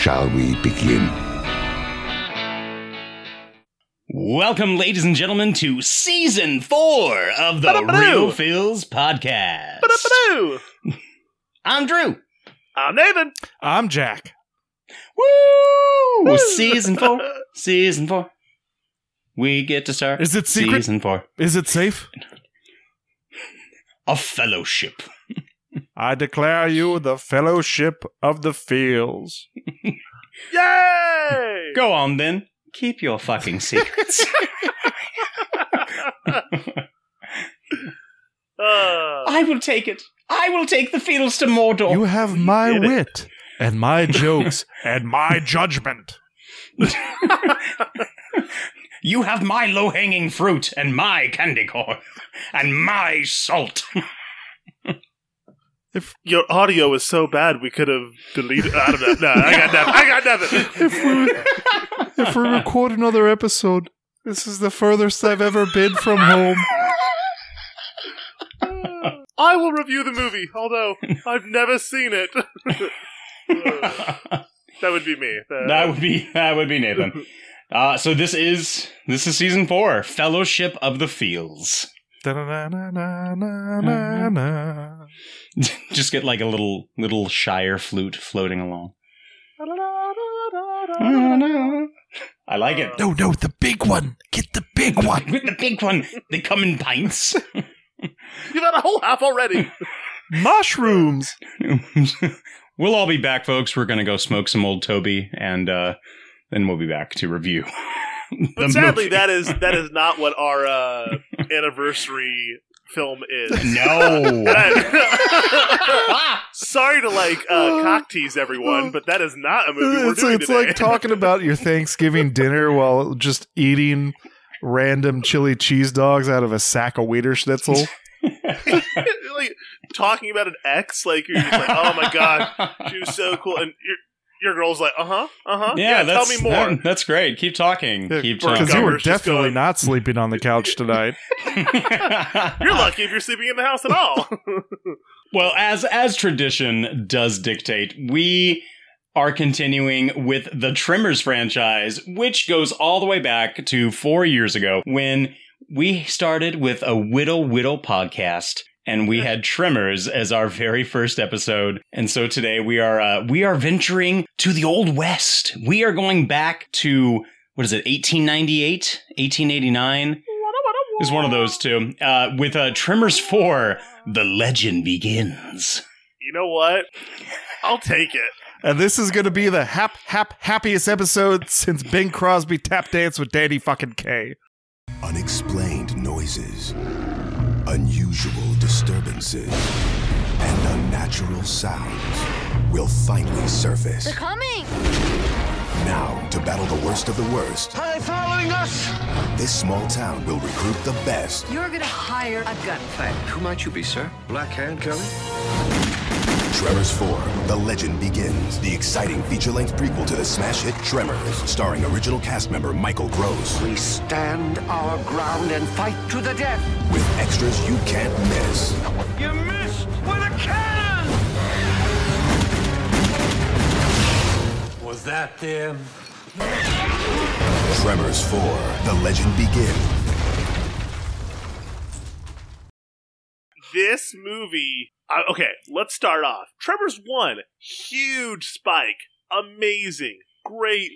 shall we begin? Welcome, ladies and gentlemen, to season four of the Ba-da-ba-doo. Real Phils podcast. Ba-da-ba-doo. I'm Drew. I'm Nathan. I'm Jack. Woo! Season four. Season four. We get to start. Is it secret? Season four. Is it safe? A fellowship. I declare you the fellowship of the fields. Yay! Go on then. Keep your fucking secrets. Uh, I will take it. I will take the fields to Mordor. You have my did it. wit and my jokes and my judgment. You have my low hanging fruit and my candy corn and my salt. Your audio is so bad we could have deleted. I don't know. No, I got nothing. I got nothing. If we, if we record another episode, this is the furthest I've ever been from home. I will review the movie, although I've never seen it. that would be me. Uh, That would be that would be Nathan. Uh, so this is this is season four, Fellowship of the Fields. Just get like a little little Shire flute floating along. I like it. No, no, the big one. Get the big one. Get the big one, they come in pints. You've had a whole half already. Mushrooms. we'll all be back, folks. We're gonna go smoke some old Toby, and uh, then we'll be back to review. But sadly, movie. that is that is not what our uh, anniversary film is. no. Sorry to like uh, cock tease everyone, but that is not a movie we're It's, doing it's today. like talking about your Thanksgiving dinner while just eating random chili cheese dogs out of a sack of Wiener Schnitzel. like talking about an ex, like you're just like, oh my god, she was so cool, and your your girl's like, uh huh, uh huh, Yeah, yeah, tell that's, me more. that- that's great. Keep talking. Keep talking. Because you were definitely going- not sleeping on the couch tonight. You're lucky if you're sleeping in the house at all. well, as as tradition does dictate, we are continuing with the Tremors franchise, which goes all the way back to four years ago when we started with a Whittle Whittle podcast. And we had Tremors as our very first episode, and so today we are uh, we are venturing to the old west. We are going back to what is it, 1898, 1889? is one of those two. Uh, with uh, Tremors 4, The Legend Begins. you know what? I'll take it. And this is going to be the hap hap happiest episode since Bing Crosby tap dance with Danny fucking Kaye. Unexplained noises, unusual disturbances, and unnatural sounds will finally surface. They're coming! Now, to battle the worst of the worst, Are they following us? this small town will recruit the best. You're gonna hire a gunfight. Who might you be, sir? Black Hand Kelly? Tremors 4, The Legend Begins, the exciting feature-length prequel to the smash hit Tremors, starring original cast member Michael Gross, We stand our ground and fight to the death. with extras you can't miss. You missed with a cannon. Was that them? Tremors 4, The Legend Begins. This movie. Uh, okay, let's start off. Tremors one, huge spike, amazing, great.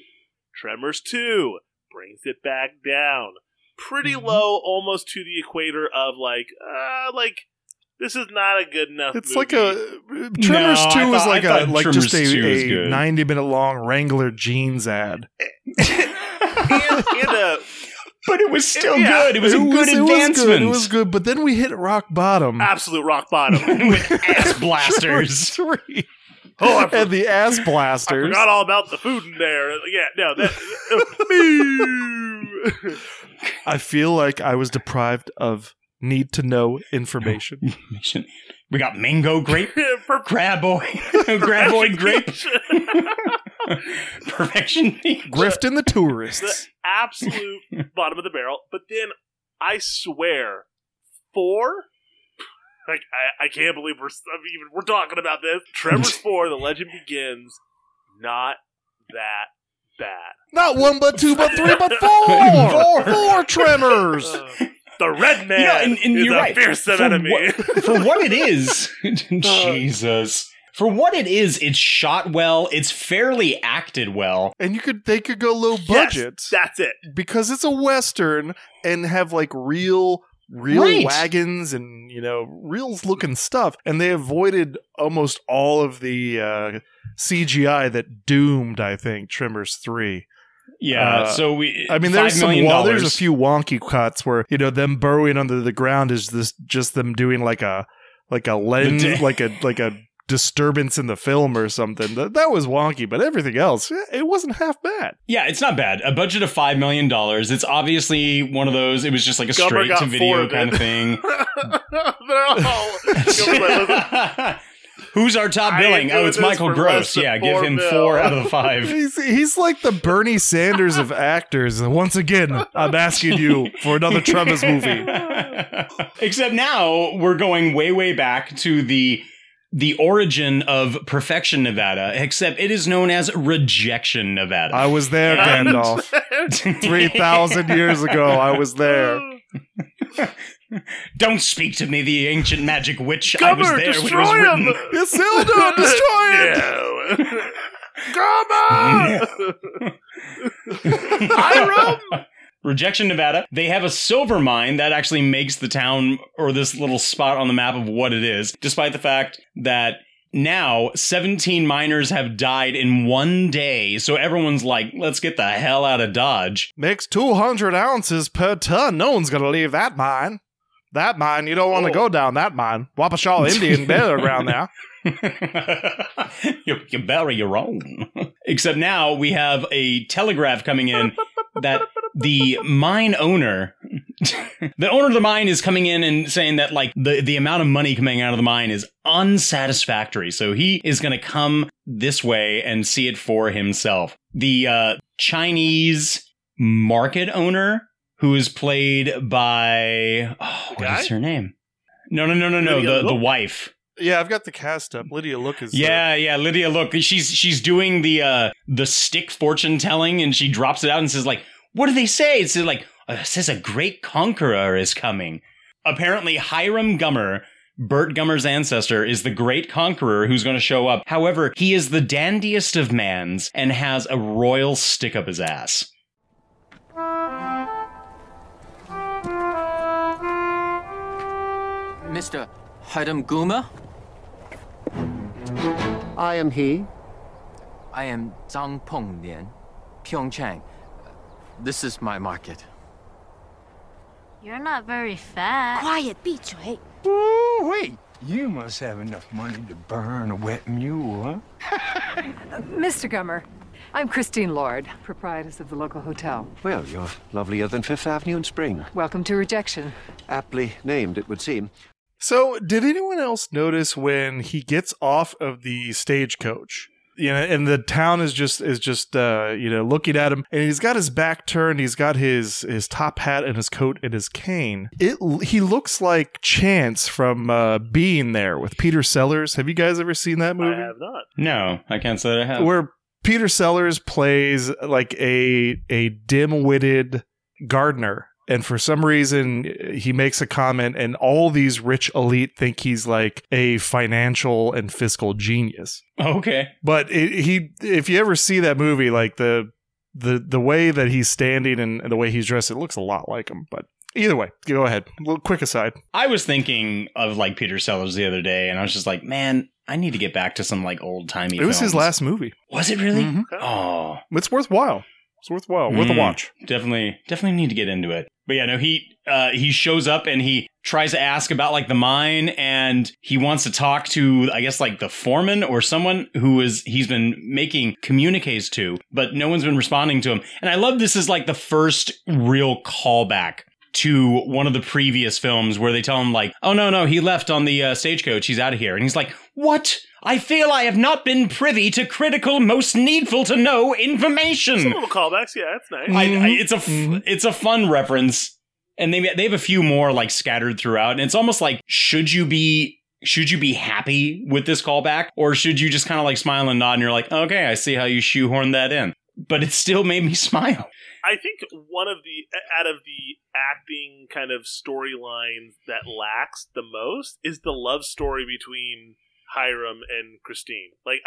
Tremors two brings it back down, pretty Mm-hmm. low, almost to the equator of like, uh, like this is not a good enough. It's movie. like a uh, Tremors No, I Two is like I a thought like Tremors just a, a ninety minute long Wrangler jeans ad. and, and a But it was still Yeah. good. It was a good it was advancement. good. It was good, but then we hit rock bottom. absolute rock bottom. with ass blasters. Three. Oh, I, for- and the ass blasters. I forgot all about the food in there. Yeah, no, that. Uh, Moo. I feel like I was deprived of need to know information. we got mango grape, For graboid, graboid grape, perfection. peach. Grift and the the tourists. absolute bottom of the barrel. But then I swear, four. Like I, I can't believe we're I mean, even we're talking about this. Tremors four. The legend begins. Not that bad. Not one, but two, but three, but four. Four. Four tremors. Uh, the red man You know, and, and is you're a right. fearsome for enemy. What, for what it is, Jesus. For what it is, it's shot well. It's fairly acted well. and you could they could go low Yes, budget that's it. because it's a western and have like real real Right. wagons and you know real looking stuff and they avoided almost all of the uh CGI that doomed I think Tremors 3. Yeah. Uh, so we. I mean, there's some well, there's a few wonky cuts where you know them burrowing under the ground is this just them doing like a like a lens di- like a like a disturbance in the film or something. That that was wonky, but everything else it wasn't half bad. Yeah, it's not bad. A budget of five million dollars. It's obviously one of those. It was just like a straight to video kind of thing. They're all. Gilbert's like, "Listen, Who's our top billing? Oh, it's Michael Gross. less than Yeah, give him mil. four out of the five. He's he's like the Bernie Sanders of actors. And once again, I'm asking you for another Tremors movie. Except now we're going way, way back to the the origin of Perfection Nevada. Except it is known as Rejection Nevada. I was there, And- Gandalf. Three thousand years ago, I was there. Don't speak to me, the ancient magic witch. I was Gummer, there when it was destroy written. him! Isildur, destroy it! Gummer! Hiram! Rejection, Nevada. They have a silver mine that actually makes the town or this little spot on the map of what it is, despite the fact that now 17 miners have died in one day. So everyone's like, let's get the hell out of Dodge. Makes 200 ounces per ton. No one's going to leave that mine. That mine, you don't want to Oh. go down that mine. Wapashaw Indian burial ground there. you can bury your own. Except now we have a telegraph coming in that the mine owner, the owner of the mine is coming in and saying that like the, the amount of money coming out of the mine is unsatisfactory. So he is going to come this way and see it for himself. The uh, Chinese market owner who is played by, oh, what Guy? is her name? No, no, no, no, no. Lydia The, the wife. Yeah, I've got the cast up. Lydia Look is. uh, Yeah, yeah, Lydia, look, she's she's doing the uh the stick fortune telling and she drops it out and says like, "What do they say?" It says like, Uh, it says a great conqueror is coming. Apparently Hiram Gummer Burt Gummer's ancestor is the great conqueror who's going to show up. However, he is the dandiest of mans and has a royal stick up his ass. Mr. Hiram Guma? I am he. I am Zhang Ponglian, Pyeongchang. This is my market. You're not very fat. Quiet, 闭嘴. Ooh, wait. You must have enough money to burn a wet mule, huh? Mr. Gummer, I'm Christine Lord, proprietress of the local hotel. Well, you're lovelier than Fifth Avenue in spring. Welcome to rejection. Aptly named, it would seem. So, did anyone else notice when he gets off of the stagecoach? You know, and the town is just is just uh, you know looking at him, and he's got his back turned. He's got his his top hat and his coat and his cane. It he looks like Chance from uh, Being There with Peter Sellers. Have you guys ever seen that movie? I have not. No, I can't say that I have. where Peter Sellers plays like a a dim-witted gardener and for some reason he makes a comment and all these rich elite think he's like a financial and fiscal genius. Okay. But it, he if you ever see that movie like the the the way that he's standing and, the way he's dressed it looks a lot like him, but Either way, go ahead. A little quick aside. I was thinking of like Peter Sellers the other day, and I was just like, man, I need to get back to some like old timey. It was his last movie. Was it really? Mhm. Oh, It's worthwhile. It's worthwhile. Worth a Mm, watch. Definitely, definitely need to get into it. But yeah, no, he uh, he shows up and he tries to ask about like the mine and he wants to talk to I guess like the foreman or someone who is he's been making communiques to, but no one's been responding to him. And I love this is like the first real callback to one of the previous films where they tell him like, "Oh no, no, he left on the uh, stagecoach. He's out of here." And he's like, "What? I feel I have not been privy to critical, most needful to know information." Some little callbacks, yeah, that's nice. I, I, mm-hmm. it's a f- mm-hmm. it's a fun reference, and they they have a few more like scattered throughout, and it's almost like should you be should you be happy with this callback, or should you just kind of like smile and nod, and you're like, okay, I see how you shoehorned that in, but it still made me smile. I think one of the out of the acting kind of storylines that lacks the most is the love story between Hiram and Christine. Like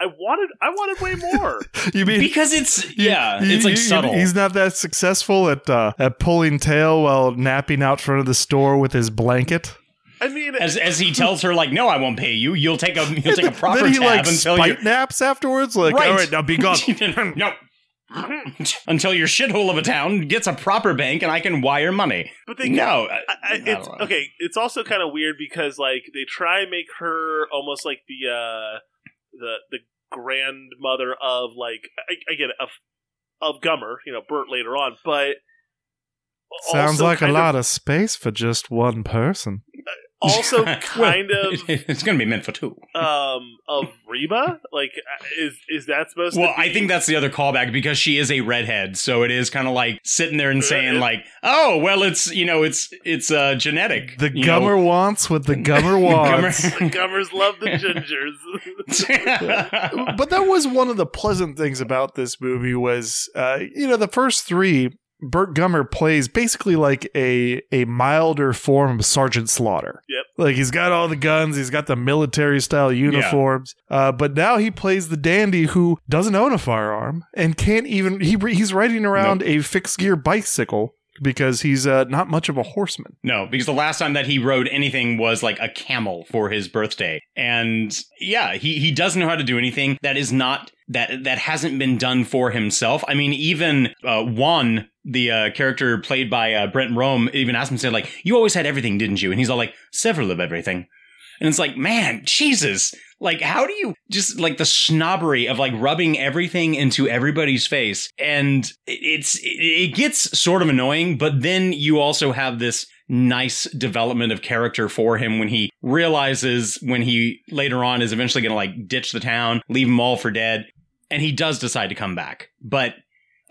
I, I wanted, I wanted way more. you mean because it's yeah, it's like subtle. He's not that successful at uh, at pulling tail while napping out front of the store with his blanket. I mean, as as he tells her, like, no, I won't pay you. You'll take a you'll take a proper then he tab like until spite you're naps afterwards. Like, Right. all right, now be gone. no. until your shithole of a town gets a proper bank and I can wire money. But they no, I, I, it's okay. It's also kind of weird because like they try and make her almost like the uh the the grandmother of like I, again of of Gummer, you know, Burt later on, but Sounds like a kind lot of space for just one person. Also kind of it's going to be meant for two. um of Reba. Like, uh, is is that supposed Well, to? Well, I think that's the other callback because she is a redhead, so it is kind of like sitting there and saying like, "Oh, well, it's you know, it's it's uh, genetic." The you know? Gummer wants what the Gummer wants. the Gummers love the gingers. but that was one of the pleasant things about this movie was uh, you know the first three Burt Gummer plays basically like a a milder form of Sergeant Slaughter. Yep. Like he's got all the guns, he's got the military style uniforms, uh, but now he plays the dandy who doesn't own a firearm and can't even he he's riding around a fixed gear bicycle because he's uh, not much of a horseman. No, because the last time that he rode anything was like a camel for his birthday. And yeah, he, he doesn't know how to do anything that is not that that hasn't been done for himself. I mean, even uh, Juan, the uh, character played by uh, Brent Roam, even asked him, said like, "You always had everything, didn't you?" And he's all like, "Several of everything." And it's like, man, Jesus. Like, how do you just like the snobbery of like rubbing everything into everybody's face? And it's, it, gets sort of annoying, but then you also have this nice development of character for him when he realizes when he later on is eventually going to like ditch the town, leave them all for dead. And he does decide to come back. But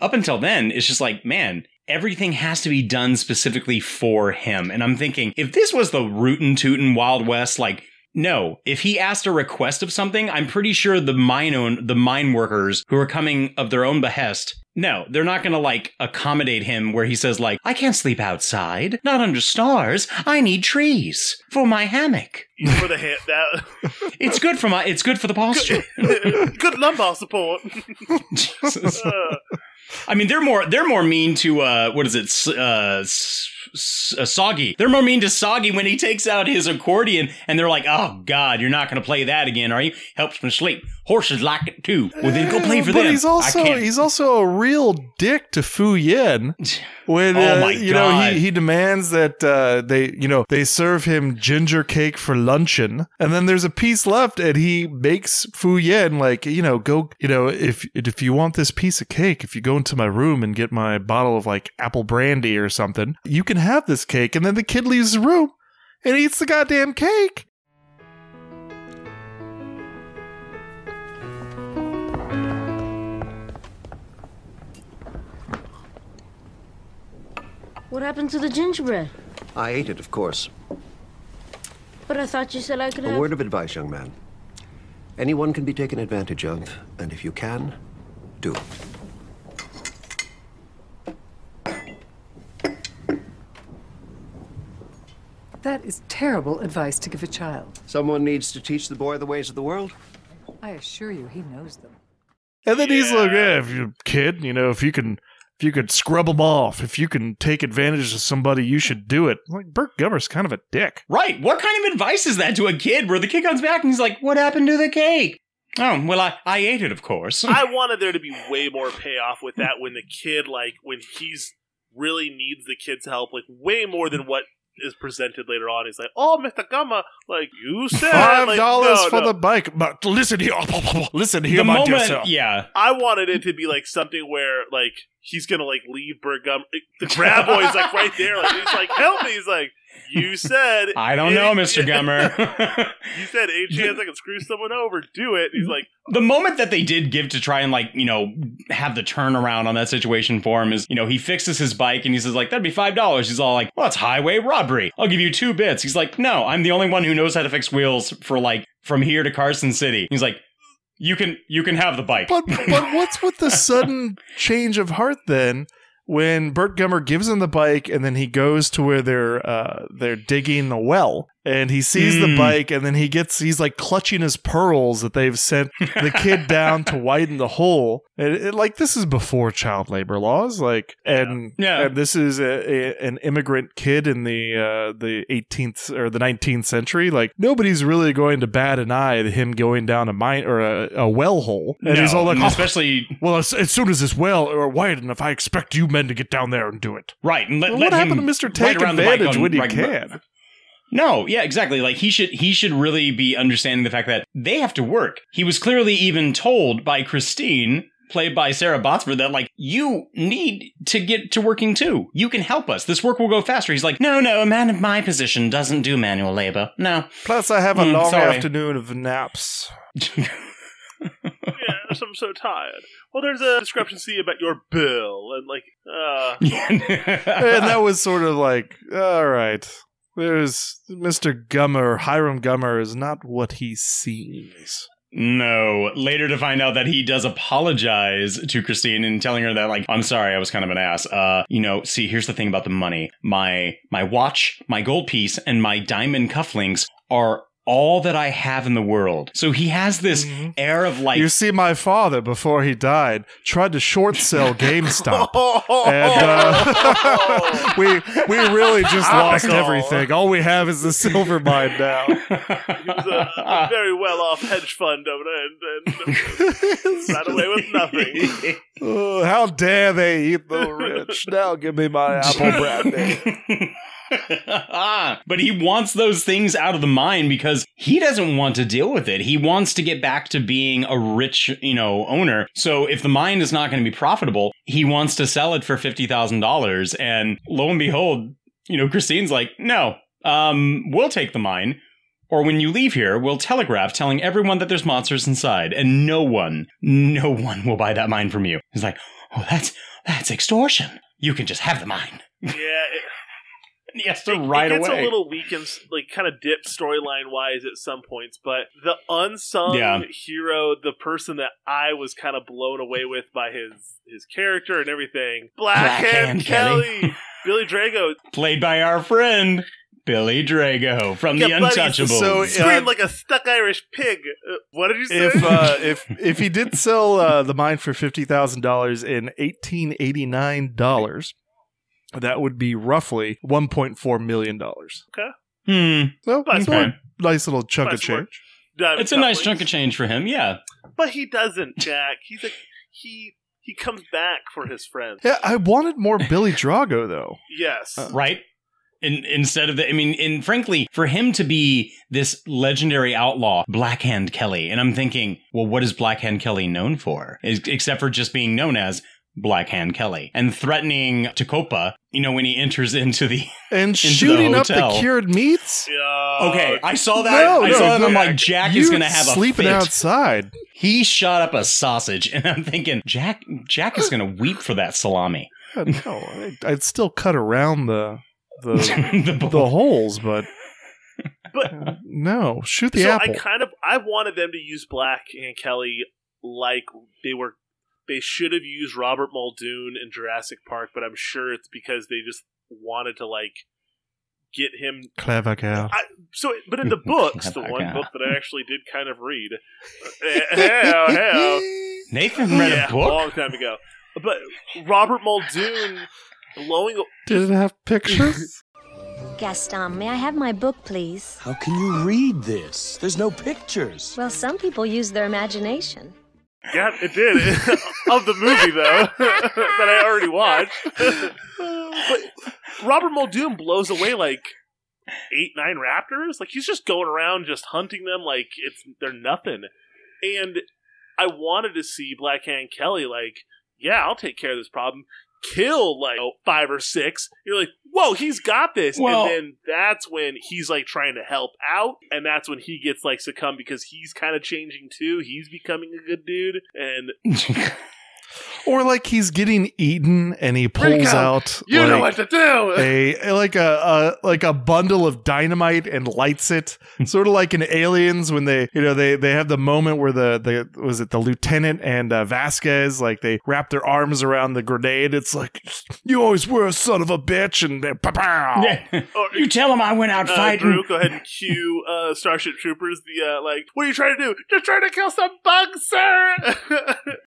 up until then, it's just like, man, everything has to be done specifically for him. And I'm thinking, if this was the rootin' tootin' Wild West, like, no, if he asked a request of something, I'm pretty sure the mine own the mine workers who are coming of their own behest. No, they're not gonna like accommodate him where he says like, I can't sleep outside, not under stars. I need trees for my hammock. for the that It's good for my it's good for the posture. good lumbar support. Jesus. Uh, I mean, they're more they're more mean to uh, what is it, uh, S- uh, Uh, soggy. They're more mean to Soggy when he takes out his accordion, and they're like, "Oh God, you're not going to play that again, are you? Helps me sleep. Horses like it too. Well, then go play for but them." he's also he's also a real dick to Fu Yen when Oh uh, you know he, he demands that uh, they you know they serve him ginger cake for luncheon. And then there's a piece left and he makes Fu Yen like you know go you know if if you want this piece of cake if you go into my room and get my bottle of like apple brandy or something you can have this cake. And then the kid leaves the room and eats the goddamn cake What happened to the gingerbread? I ate it, of course. But I thought you said I could A have. word of advice, young man. Anyone can be taken advantage of, and if you can, do. That is terrible advice to give a child. Someone needs to teach the boy the ways of the world. I assure you, he knows them. And then he's like, "Yeah, if you kid, you know, if you can, if you could scrub them off, if you can take advantage of somebody, you should do it." Like Burt Gummer's kind of a dick. Right. What kind of advice is that to a kid where the kid comes back and he's like, What happened to the cake? Oh, well, I, I ate it, of course. I wanted there to be way more payoff with that when the kid, like, when he's really needs the kid's help, like, way more than what is presented later on. He's like, "Oh, Mister Gummer, like you said, Five like, dollars no, for no. the bike. But listen here, listen here, the my dear sir. yeah, I wanted it to be like something where like he's gonna like leave Burt Gummer. Eh, the grab boy's like right there, like he's like, "Help me!" He's like, "You said I don't know, Mr. Gummer. you said any chance I can screw someone over, do it." He's like, the moment that they did give to try and like you know have the turnaround on that situation for him is you know he fixes his bike and he says like that'd be five dollars he's all like well it's highway robbery i'll give you two bits he's like no i'm the only one who knows how to fix wheels for like from here to carson city he's like you can you can have the bike But but what's with the sudden change of heart then? When Burt Gummer gives him the bike and then he goes to where they're uh, they're digging the well and he sees the Mm. bike and then he gets he's like clutching his pearls that they've sent the kid down to widen the hole. And it, like this is before child labor laws, like and Yeah. and this is a, a, an immigrant kid in the uh, the 18th or the 19th century. Like nobody's really going to bat an eye at him going down a mine or a, a well hole. And he's all like, "Oh, especially well, as, as soon as this well or wide enough, I expect you men to get down there and do it. right and let, Well, let what happened to Mr. Take bike Advantage when you like, can? No, yeah, exactly. Like he should he should really be understanding the fact that they have to work. He was clearly even told by Christine, played by Sara Botsford, that like you need to get to working too. You can help us. This work will go faster. He's like, no, no, a man of my position doesn't do manual labor. No. Plus, I have a Mm, long sorry. afternoon of naps. "Yes, I'm so tired." Well, there's a discrepancy about your bill, and like, uh, and that was sort of like, all right, there's Mr. Gummer, Hiram Gummer is not what he seems. No. Later to find out that he does apologize to Christine and telling her that like I'm sorry, I was kind of an ass. Uh, you know, see, here's the thing about the money. My my watch, my gold piece, and my diamond cufflinks are all that I have in the world. So he has this air of like you see, my father, before he died, tried to short sell GameStop. and uh, we we really just lost Topical. everything. All we have is the silver mine now. he was a, a very well-off hedge fund owner, and, and ran away with nothing. Oh, how dare they eat the rich? Now give me my apple brandy. but he wants those things out of the mine because he doesn't want to deal with it. He wants to get back to being a rich, you know, owner. So if the mine is not going to be profitable, he wants to sell it for $50,000 and lo and behold, you know, Christine's like, "No. Um, we'll take the mine." Or when you leave here, we'll telegraph telling everyone that there's monsters inside, and no one, no one will buy that mine from you. He's like, oh, that's that's extortion. You can just have the mine. Yeah, And he has to it, ride it gets away. a little weak and like kind of dipped storyline wise at some points, but the unsung Yeah. hero, the person that I was kind of blown away with by his his character and everything, Black Hand Blackhand Kelly. Kelly, Billy Drago, Played by our friend Billy Drago from The Yeah, buddy, Untouchables. so, screamed Uh, like a stuck Irish pig. Uh, what did you say? if uh, if if he did sell uh, the mine for fifty thousand dollars in eighteen eighty nine dollars, that would be roughly one point four million dollars. okay, hmm. So Nice it's one. nice little chunk Nice of change. Diamond It's a nice cufflinks. chunk of change for him, yeah. but he doesn't, Jack. He's like he he comes back for his friends. Yeah, I wanted more Billy Drago though. Yes, Right? In, instead of the, I mean, and frankly, for him to be this legendary outlaw, Blackhand Kelly, and I'm thinking, well, what is Blackhand Kelly known for? Is, except for just being known as Blackhand Kelly and threatening Tecopa, you know, when he enters into the And Into the shooting up the cured meats. Yeah. Okay, I saw that. No, I no, saw that. and I'm like, Jack is going to have a sleeping fit. outside. He shot up a sausage, and I'm thinking, Jack, Jack is going to weep for that salami. God, no, I'd, I'd still cut around the the The the holes, but but no, shoot the so apple. I kind of I wanted them to use Black Hand Kelly like they were they should have used Robert Muldoon in Jurassic Park, but I'm sure it's because they just wanted to like get him Clever girl. I, so but in the books, the one guy. book that I actually did kind of read. uh, hell, hell. Nathan read yeah, a book. a long time ago. But Robert Muldoon blowing Did it have pictures? Gaston, may I have my book, please? How can you read this? There's no pictures. Well, some people use their imagination. Yeah, it did. of the movie, though, that I already watched. but Robert Muldoon blows away like eight, nine raptors. Like he's just going around just hunting them like it's they're nothing. And I wanted to see Black Hand Kelly like, yeah, I'll take care of this problem. Kill like oh, five or six. You're like, whoa, he's got this. Well- and then that's when he's like trying to help out, and that's when he gets like succumb because he's kind of changing too. He's becoming a good dude, and Or like he's getting eaten and he pulls Rico, out you know what to do. a like a, a like a bundle of dynamite and lights it sort of like in aliens when they you know they they have the moment where the the was it the lieutenant and uh, vasquez like they wrap their arms around the grenade it's like you always were a son of a bitch and then pow you tell him I went out uh, fighting. Drew, go ahead and cue uh, Starship Troopers. The uh, like, what are you trying to do? Just trying to kill some bugs, sir.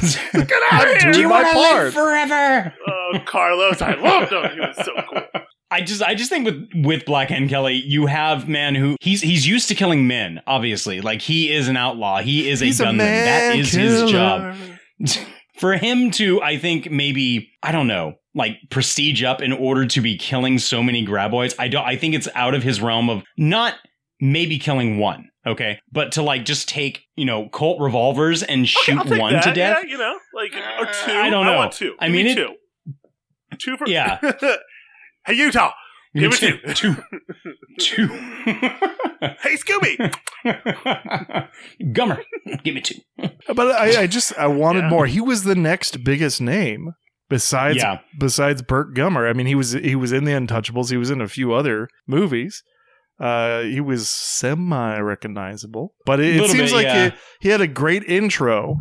Get out of here! Do you want to live forever? Oh, Carlos, I loved him. He was so cool. I just I just think with with Black Hand Kelly, you have man who he's he's used to killing men, obviously. Like he is an outlaw. He is a He's gunman. that man is his job. For him to, I think maybe I don't know, like prestige up in order to be killing so many graboids. I don't. I think it's out of his realm of not maybe killing one. Okay, but to like just take you know Colt revolvers and shoot I'll one that, to death. Yeah, you know, like or uh, two. I don't know. want two. I Give mean, me it- two. Two for Yeah. hey Utah, give me two. two. two. hey Scooby, Gummer, give me two. but i i just i wanted Yeah. more he was the next biggest name besides Yeah. besides burt gummer i mean he was he was in the untouchables he was in a few other movies uh, he was semi recognizable, but it, it seems bit, like yeah. he, he had a great intro.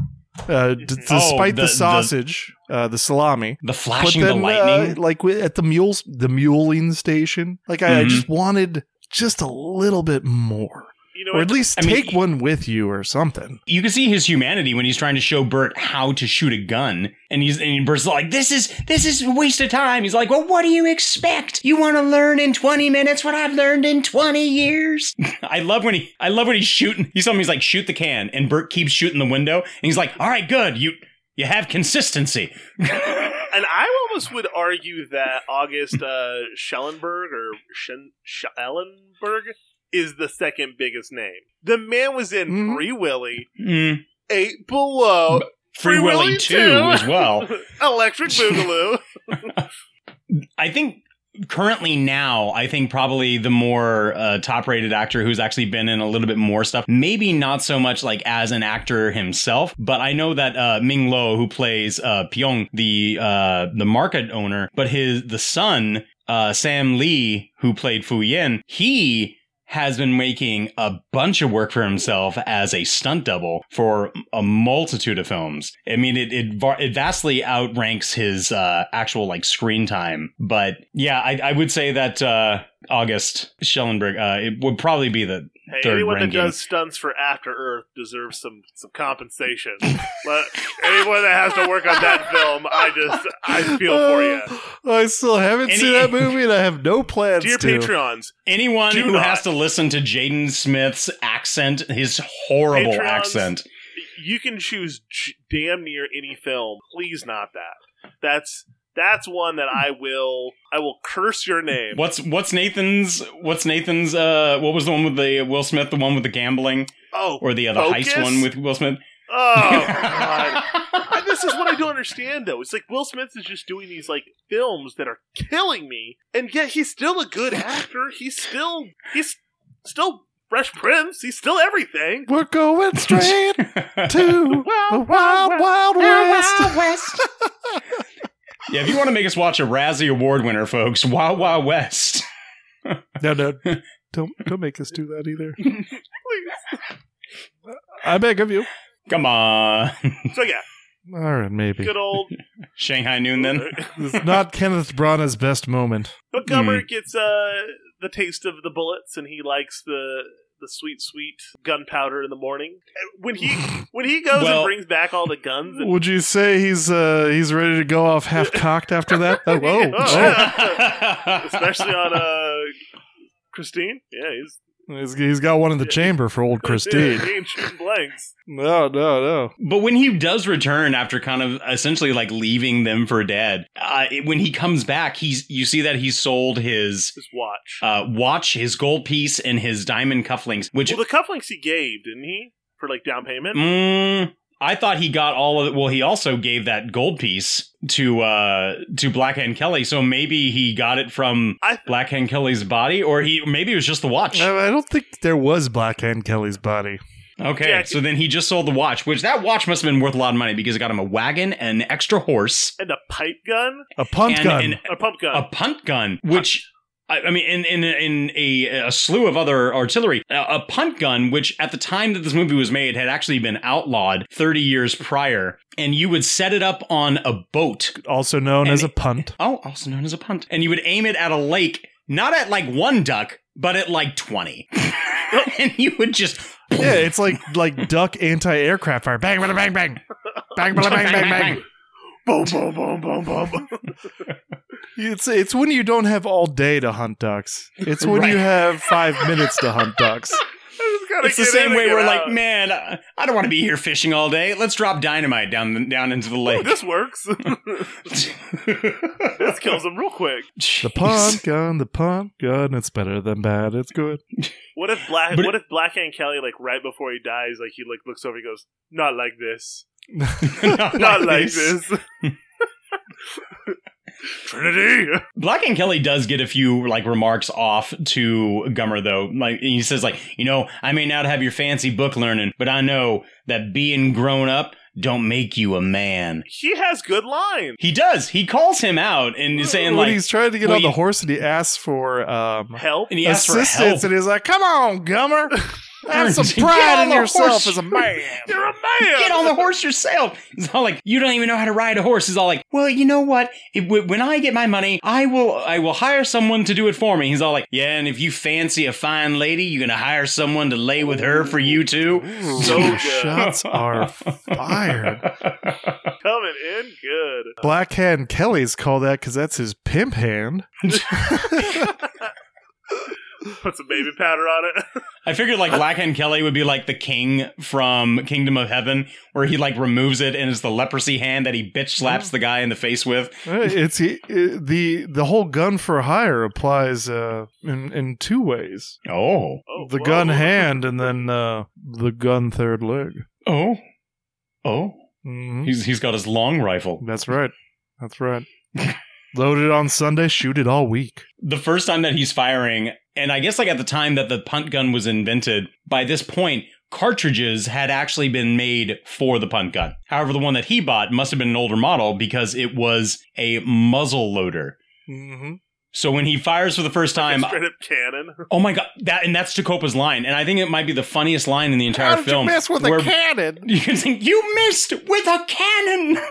Uh, d- despite the- the, the- sausage, uh, the salami, The flashing, the lightning. uh, like at the mules, the muling station, like I, I Mhm. just wanted just a little bit more, you know or at least I mean, take one with you or something. you can see his humanity when he's trying to show Burt how to shoot a gun, and he's and Burt's like, "This is this is a waste of time." He's like, "Well, what do you expect? You want to learn in twenty minutes what I've learned in twenty years?" I love when he I love when he's shooting. He's something he's like, "Shoot the can," and Burt keeps shooting the window, and he's like, "All right, good. You you have consistency." And I almost would argue that August uh, Schellenberg or Shen- Schellenberg is the second biggest name. The man was in Mhm. Free Willy, Mm. Eight Below, Free Willy two as well. Electric Boogaloo. I think currently now, I think probably the more uh, top rated actor who's actually been in a little bit more stuff. Maybe not so much like as an actor himself, but I know that uh, Ming Lo, who plays uh, Pyong, the uh, the market owner, but his the son. Uh, Sam Ly, who played Fu Yen, he has been making a bunch of work for himself as a stunt double for a multitude of films. I mean, it it, it vastly outranks his uh, actual like screen time. But yeah, I, I would say that uh, August Schellenberg uh, it would probably be the Hey, third anyone ranking. that does stunts for After Earth deserves some some compensation. but anyone that has to work on that film, I just I feel for you. Oh, I still haven't Any- seen that movie, and I have no plans Dear to. Patreons, Anyone who not. has to listen to Jaden Smith's accent, his horrible Patreons, accent. you can choose j- damn near any film. Please, not that. That's that's one that I will I will curse your name. What's what's Nathan's what's Nathan's uh what was the one with the Will Smith the one with the gambling Oh, or the other Focus? heist one with Will Smith? Oh god. And this is what I don't understand though. It's like Will Smith is just doing these like films that are killing me, and yet he's still a good actor. He's still he's still Fresh Prince. He's still everything. We're going straight to the wild, wild west. Yeah, if you want to make us watch a Razzie Award winner, folks, Wild Wild West. No, no, don't don't make us do that either. Please, I beg of you. Come on. So yeah, All right, maybe. good old. Shanghai Noon then. It's not Kenneth Branagh's best moment. But Gummer gets uh the taste of the bullets, and he likes the the sweet, sweet gunpowder in the morning. When he when he goes Well- and brings back all the guns, and Would you say he's uh he's ready to go off half cocked after that? Oh, Oh, oh. yeah. especially on uh Christine, yeah, he's He's, he's got one in the chamber for old Christine. he ain't shooting blanks. No, no, no. But when he does return after kind of essentially like leaving them for dead, uh, it- when he comes back, he's you see that he sold his His watch. uh, watch, his gold piece, and his diamond cufflinks. Which well, the cufflinks he gave, didn't he, for like down payment? mm, I thought he got all of it. Well, he also gave that gold piece to uh to Black Blackhand Kelly, so maybe he got it from Black Blackhand Kelly's body, or he maybe it was just the watch. I I don't think there was Black Blackhand Kelly's body. Okay, Yeah, so then he just sold the watch, which that watch must have been worth a lot of money because it got him a wagon, an extra horse, And a pipe gun, A punt and gun. an- a pump gun. a punt gun, which I, mean, in in in a, a slew of other artillery, a, a, punt gun, which at the time that this movie was made had actually been outlawed 30 years prior, and you would set it up on a boat, also known as a punt. Oh, also known as a punt, and you would aim it at a lake, not at like one duck, but at like 20, and you would just. Yeah, it's like like duck anti-aircraft fire. Bang, bang, bang, bang, bang, bang, bang, bang. bang. Boom, boom, boom, boom, boom. It's it's when you don't have all day to hunt ducks. It's when you have five minutes to hunt ducks. It's the same way we're like, man, I I don't want to be here fishing all day. Let's drop dynamite down the, down into the lake. this works. this kills them real quick. The punt gun, the punt gun. It's better than bad. It's good. What if Black? But- what if Black Blackhand Kelly, like right before he dies, like he like looks over, he goes, "Not like this, Not not like this." Trinity. Black Hand Kelly does get a few like remarks off to Gummer though. Like he says, like you know, I may not have your fancy book learning, but I know that being grown up don't make you a man. He has good lines. He does. He calls him out and is saying when like he's trying to get well, on the you- horse and he asks for um, Help. and he asks for assistance, help. and he's like, "Come on, Gummer, have some pride in yourself horse. as a man." You're a man. Get on the horse yourself. He's all like, you don't even know how to ride a horse. He's all like, well, you know what? If, when I get my money, I will, I will hire someone to do it for me. He's all like, yeah, and if you fancy a fine lady, you're gonna hire someone to lay with her for you too. So good. Shots are fired. Coming in good. Black Hand Kelly's call that because that's his pimp hand. Put some baby powder on it. I figured like Blackhand Kelly would be like the king from Kingdom of Heaven, where he like removes it and it's the leprosy hand that he bitch slaps the guy in the face with. Uh, It's it, the the whole gun for hire applies uh, in in two ways: Oh, Oh, the whoa. gun hand and then uh, the gun third leg. oh, oh. hmm He's he's got his long rifle. That's right. That's right. Load it on Sunday, shoot it all week. the first time that he's firing, and I guess like at the time that the punt gun was invented, by this point, cartridges had actually been made for the punt gun. However, the one that he bought must have been an older model because it was a muzzle loader. Mm-hmm. So when he fires for the first time, straight up cannon. Oh my god! That and that's Tecopa's line, and I think it might be the funniest line in the entire How did film. You miss with a cannon. You think you missed with a cannon.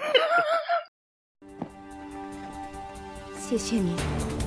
谢谢你。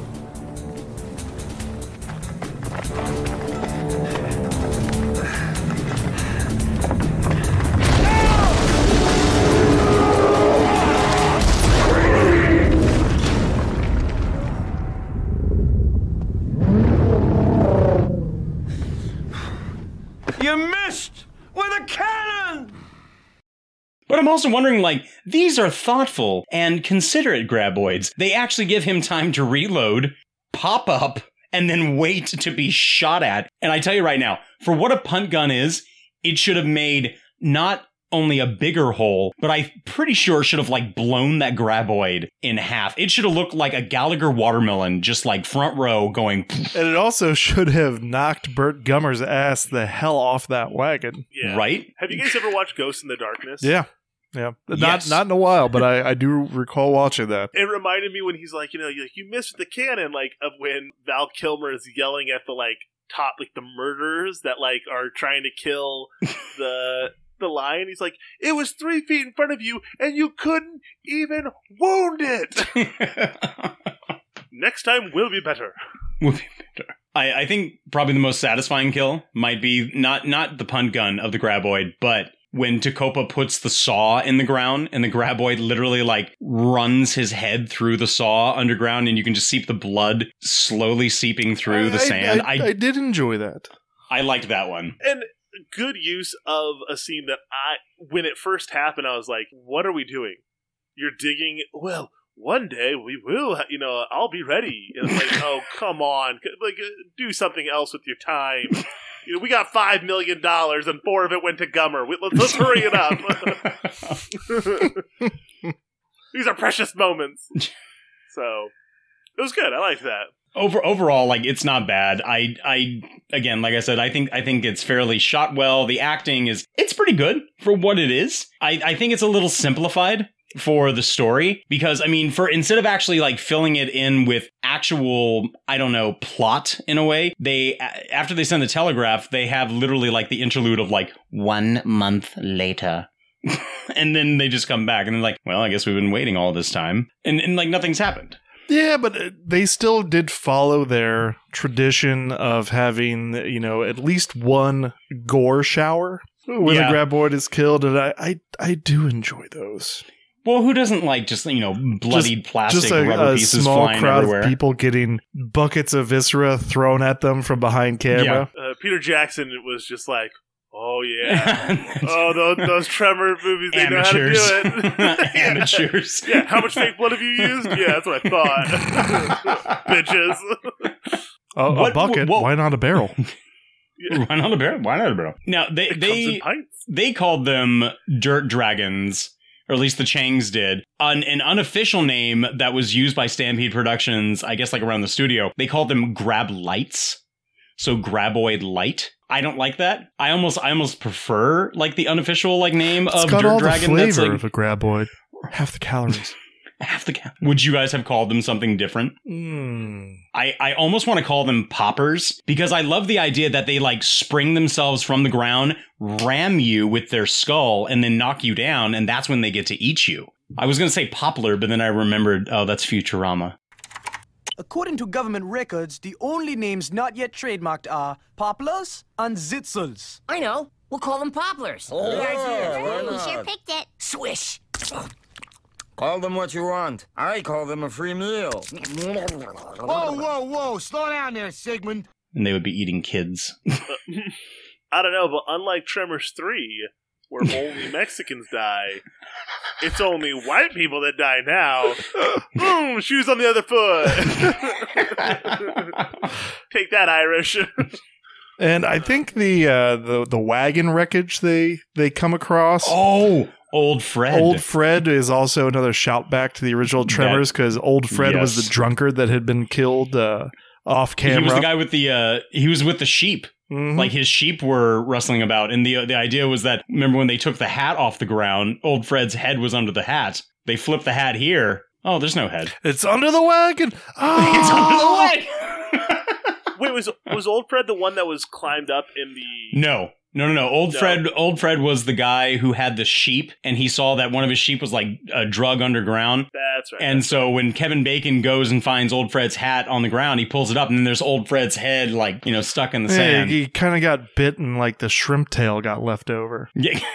But I'm also wondering, like, these are thoughtful and considerate graboids. They actually give him time to reload, pop up, and then wait to be shot at. And I tell you right now, for what a punt gun is, it should have made not only a bigger hole, but I'm pretty sure should have like blown that graboid in half. It should have looked like a Gallagher watermelon, just like front row going. And it also should have knocked Burt Gummer's ass the hell off that wagon. Yeah. Right? Have you guys ever watched Ghost and the Darkness? Yeah. Yeah. Not Yes. not in a while, but I, I do recall watching that. It reminded me when he's like, you know, you, you missed the cannon, like of when Val Kilmer is yelling at the like top, like the murderers that like are trying to kill the the lion. He's like, it was three feet in front of you, and you couldn't even wound it. Next time will be better. Will be better. I, I think probably the most satisfying kill might be not not the punt gun of the graboid, but when Tecopa puts the saw in the ground and the graboid literally like runs his head through the saw underground and you can just see the blood slowly seeping through the I- sand. I, I did enjoy that. I liked that one. And good use of a scene that I, when it first happened, I was like, what are we doing? You're digging, well, one day we will, ha- you know, I'll be ready. And it's like, oh, come on. Like, uh, do something else with your time. You know, we got five million dollars and four of it went to Gummer. We, let's, let's hurry it up. These are precious moments. So, it was good. I liked that. Over overall, like it's not bad. I I again, like I said, I think I think it's fairly shot well. The acting is it's pretty good for what it is. I, I think it's a little simplified for the story because I mean, for instead of actually like filling it in with actual I don't know plot in a way, they after they send the telegraph, they have literally like the interlude of like one month later. and then they just come back and they're like, well, I guess we've been waiting all this time. And, and like nothing's happened. Yeah, but uh, they still did follow their tradition of having, you know, at least one gore shower when Yeah. a graboid is killed, and I, I, I do enjoy those. Well, who doesn't like just you know bloodied Just- plastic just a, rubber a pieces small flying crowd everywhere? of people getting buckets of viscera thrown at them from behind camera. Uh, Peter Jackson was just like, oh, yeah. oh, those, those Tremor movies, they know how to do Amateurs. it. Amateurs. Yeah, how much fake blood have you used? Yeah, that's what I thought. Bitches. A, a bucket, what- why not a barrel? Why not a barrel? Why not a barrel? Now they It they they called them dirt dragons, or at least the Changs did. An, an unofficial name that was used by Stampede Productions, I guess, like around the studio, they called them Grab Lights. So Graboid Light. I don't like that. I almost I almost prefer like the unofficial like name It's of got Dirt all the Dragon. that's flavor like of a graboid. Half the calories. Half the. ca- Would you guys have called them something different? Mm. I, I almost want to call them poppers because I love the idea that they like spring themselves from the ground, ram you with their skull, and then knock you down, and that's when they get to eat you. I was going to say poppler, but then I remembered, oh, that's Futurama. According to government records, the only names not yet trademarked are Popplers and Zitzels. I know. We'll call them popplers. Oh, why You not? sure picked it. Swish. Call them what you want. I call them a free meal. Whoa, whoa, whoa! Slow down there, Sigmund. And they would be eating kids. I don't know, but unlike Tremors 3, where only Mexicans die, it's only white people that die now. Boom! Shoes on the other foot. Take that, Irish. And I think the uh, the the wagon wreckage they they come across. Oh, old Fred. Old Fred is also another shout back to the original Tremors because old Fred was the drunkard that had been killed uh, off camera. He was the guy with the uh he was with the sheep. Mhm. Like his sheep were rustling about and the the idea was that remember when they took the hat off the ground, old Fred's head was under the hat. They flipped the hat here. Oh, there's no head. It's under the wagon. it's under the wagon. Wait, was was Old Fred the one that was climbed up in the. No. No, no, no. Old No. Fred, old Fred was the guy who had the sheep, and he saw that one of his sheep was like a drug underground. That's right. And so when Kevin Bacon goes and finds old Fred's hat on the ground, he pulls it up, and then there's old Fred's head, like you know, stuck in the Yeah, sand. he kind of got bitten, like the shrimp tail got left over. Yeah.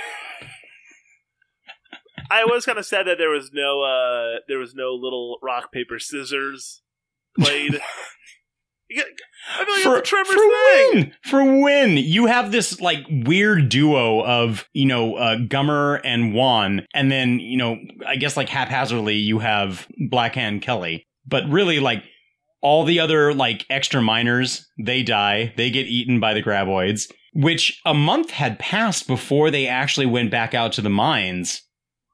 I was kind of sad that there was no uh there was no little rock paper scissors played. You I feel like for, it's a Tremors for thing. win for win you have this like weird duo of you know uh, gummer and juan and then you know i guess like haphazardly you have blackhand kelly. But really like all the other like extra miners they die. They get eaten by the graboids which a month had passed before they actually went back out to the mines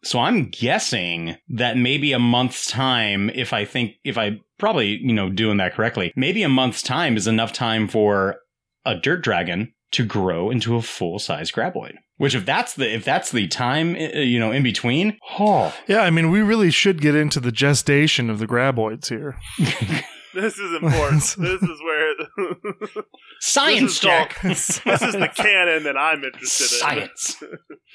so I'm guessing that maybe a month's time, if I think, if I probably, you know, doing that correctly, maybe a month's time is enough time for a dirt dragon to grow into a full size graboid. Which, if that's the if that's the time, uh, you know, in between, oh, Yeah, I mean, we really should get into the gestation of the graboids here. This is important. this is where Science, this Jack. this is the canon that I'm interested in. Science.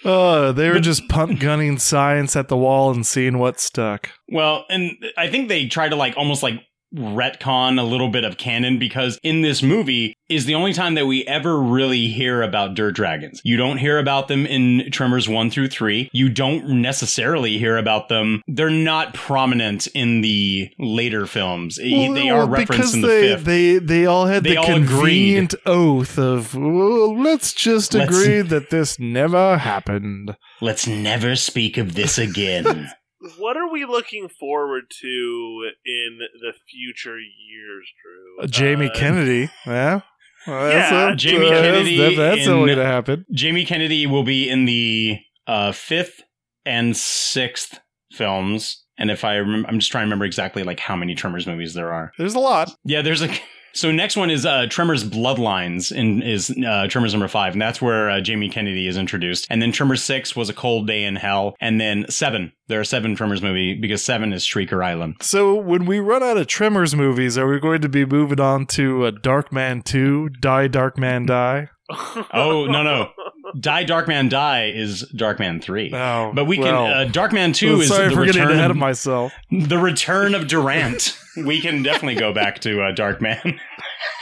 Uh, they were just punt gunning science at the wall and seeing what stuck. Well, and I think they try to like almost like retcon a little bit of canon because in this movie is the only time that we ever really hear about dirt dragons. You don't hear about them in Tremors 1 through 3. You don't necessarily hear about them. They're not prominent in the later films. Well, they are well, referenced in the they, fifth. They they all had They the all convenient oath of well, let's just Let's- agree that this never happened. Let's never speak of this again. What are we looking forward to in the future years, Drew? Uh, Jamie Uh, Kennedy, yeah. Well, Yeah, that's- Jamie that's- Kennedy. that- that's in- only gonna happen. Jamie Kennedy will be in the uh, fifth and sixth films. And if I remember, I'm just trying to remember exactly like how many Tremors movies there are. There's a lot. Yeah, there's a. So next one is uh, Tremors Bloodlines in is uh, Tremors number five, and that's where uh, Jamie Kennedy is introduced. And then Tremors six was a Cold Day in Hell, and then seven. There are seven Tremors movie because seven is Shrieker Island. So when we run out of Tremors movies, are we going to be moving on to uh, Darkman Two, Die Dark Man Die? Oh no no, Die Darkman Die is Darkman three. Oh, but we can well. uh, Darkman two Well, is sorry the for getting return ahead of myself. The return of Durant. we can definitely go back to uh, Darkman.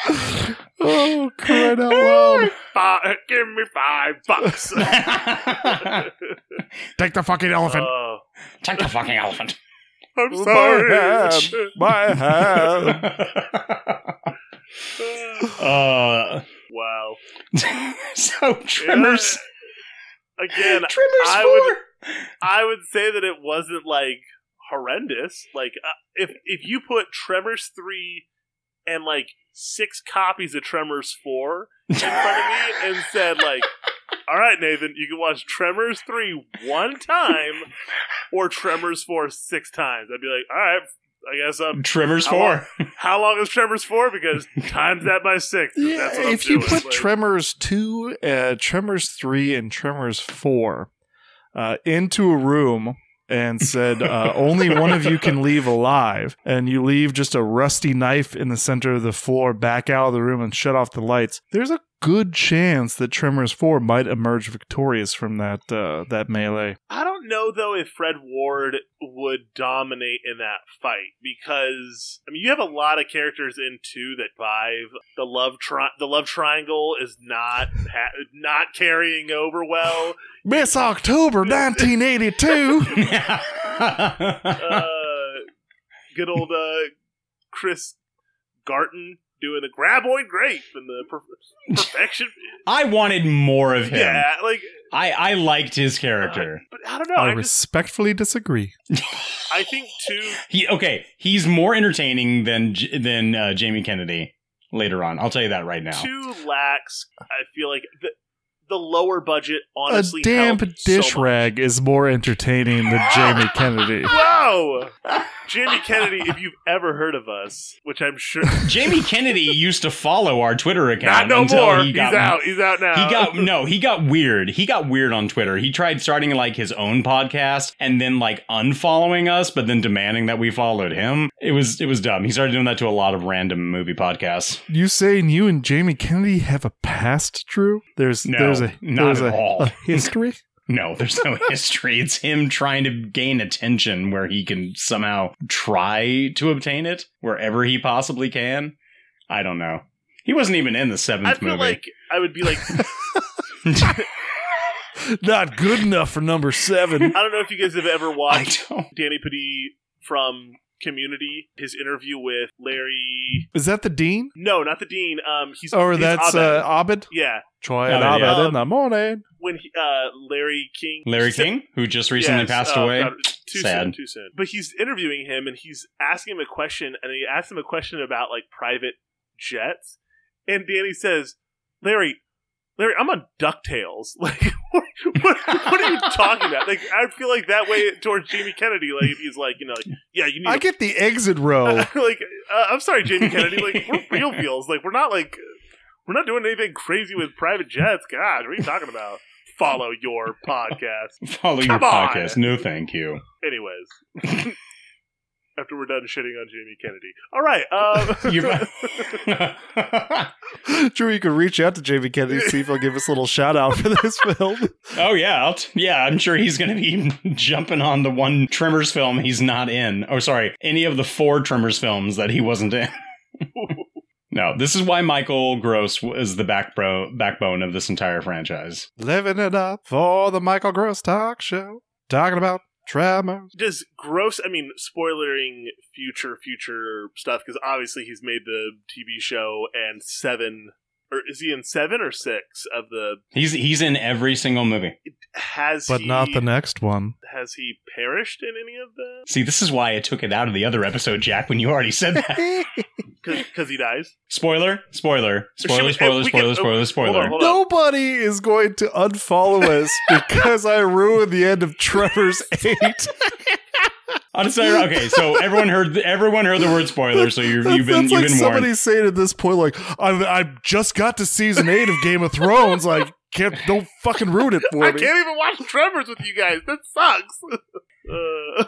Oh, crying out loud! Five, give me five bucks. Take the fucking elephant. Oh, Take the fucking elephant. I'm My sorry. hand, my hand. uh, wow. so Tremors. Again, Tremors I 4. would I would say that it wasn't like horrendous. Like uh, if if you put Tremors three and like six copies of Tremors four in front of me and said like, "All right, Nathan, you can watch Tremors three one time or Tremors four six times," I'd be like, "All right." I guess um, Tremors how long- 4. How long is Tremors four? Because times that by six. that's what I'm if you doing. put Like- Tremors 2, uh, Tremors 3, and Tremors 4 uh, into a room and said uh, only one of you can leave alive, and you leave just a rusty knife in the center of the floor, back out of the room, and shut off the lights, there's a good chance that Tremors 4 might emerge victorious from that uh, that melee. I don't know though if Fred Ward would dominate in that fight because I mean you have a lot of characters in two that vibe. The love tri- the love triangle is not ha- not carrying over well. Miss October 1982. uh, good old uh, Chris Gartin doing the graboid grape and the per- perfection. I wanted more of him. Yeah, like I, I liked his character. but I don't know. I I, just respectfully disagree. I think too. He okay. He's more entertaining than than uh, Jamie Kennedy later on. I'll tell you that right now. Two lacks. I feel like the the lower budget honestly a damp helped dish so much. rag is more entertaining than Jamie Kennedy. Whoa, Jamie Kennedy, if you've ever heard of us, which I'm sure Jamie Kennedy used to follow our Twitter account. not no until more. He got, He's out. He's out now. He got no. He got weird. He got weird on Twitter. He tried starting like his own podcast and then like unfollowing us, but then demanding that we followed him. It was it was dumb. He started doing that to a lot of random movie podcasts. You saying you and Jamie Kennedy have a past, Drew? There's No, there's a not there's at a, all. a history. No, there's no history. It's him trying to gain attention where he can somehow try to obtain it wherever he possibly can. I don't know. He wasn't even in the seventh I feel movie. like I would be like, Not good enough for number seven. I don't know if you guys have ever watched Danny Pudi from Community, his interview with Larry. Is that the dean? No, not the dean. Um, he's Or he's that's Abed. uh, Abed? Yeah, Troy Oh, and Abed yeah. in the morning. when he, uh, Larry King, Larry said- King, who just recently Yes, passed oh, away. God, too Sad. soon, too soon. But he's interviewing him, and he's asking him a question, and he asks him a question about like private jets, and Danny says, "Larry, Larry, I'm on Ducktales. Like, what, what, what are you talking about? Like, I feel like that way towards Jamie Kennedy. Like, if he's like, you know, like, yeah, you need. I a- get the exit row. like, uh, I'm sorry, Jamie Kennedy. Like, we're real feels. Like, we're not like, we're not doing anything crazy with private jets. Gosh, what are you talking about? Follow your podcast. Follow your on. podcast. No, thank you. Anyways, after we're done shitting on Jamie Kennedy. All right. Um, Drew, you can reach out to Jamie Kennedy see if he'll give us a little shout out for this film. Oh yeah, I'll t- yeah. I'm sure he's going to be jumping on the one Tremors film he's not in. Oh, sorry, any of the four Tremors films that he wasn't in. no, this is why Michael Gross is the backbone backbone of this entire franchise. Living it up for the Michael Gross Talk Show. Talking about Tremors. does gross? I mean, spoilering future future stuff because obviously he's made the TV show and seven, or is he in seven or six of the? He's he's in every single movie. Has But he, not the next one. Has he perished in any of them? See, this is why I took it out of the other episode, Jack. When you already said that. Because he dies. spoiler, spoiler, spoiler, Should we- spoiler, spoiler, can- spoiler, spoiler. hold on, hold on. Nobody is going to unfollow us because I ruined the end of Trevor's 8. I'll just say, okay, so everyone heard everyone heard the word spoiler, so you've, you've been That's you've like been somebody warned. saying at this point, like, I, I just got to season 8 of Game of Thrones. Like, can't, don't fucking ruin it for I me. I can't even watch Tremors with you guys. That sucks. Uh,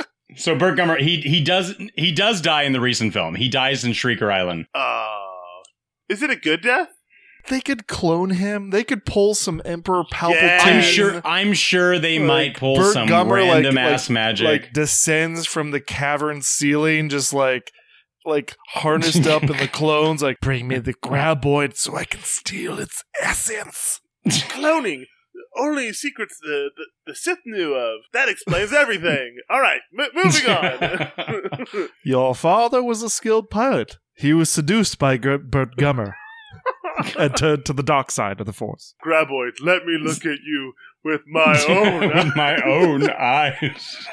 So Bert Gummer, he he does he does die in the recent film. He dies in Shrieker Island. uh, is it a good death? They could clone him. They could pull some Emperor Palpatine. Yeah. I'm sure I'm sure they Like, might pull Burt some Gummer, like- random like- ass magic. Like descends from the cavern ceiling, just like like harnessed up in the clones. Like, bring me the graboid so I can steal its essence. Cloning. Only secrets the, the, the Sith knew of. That explains everything. All right, m- moving on. Your father was a skilled pilot. He was seduced by Gr- Burt Gummer and turned to the dark side of the Force. Graboid, let me look at you with my own. With my own eyes.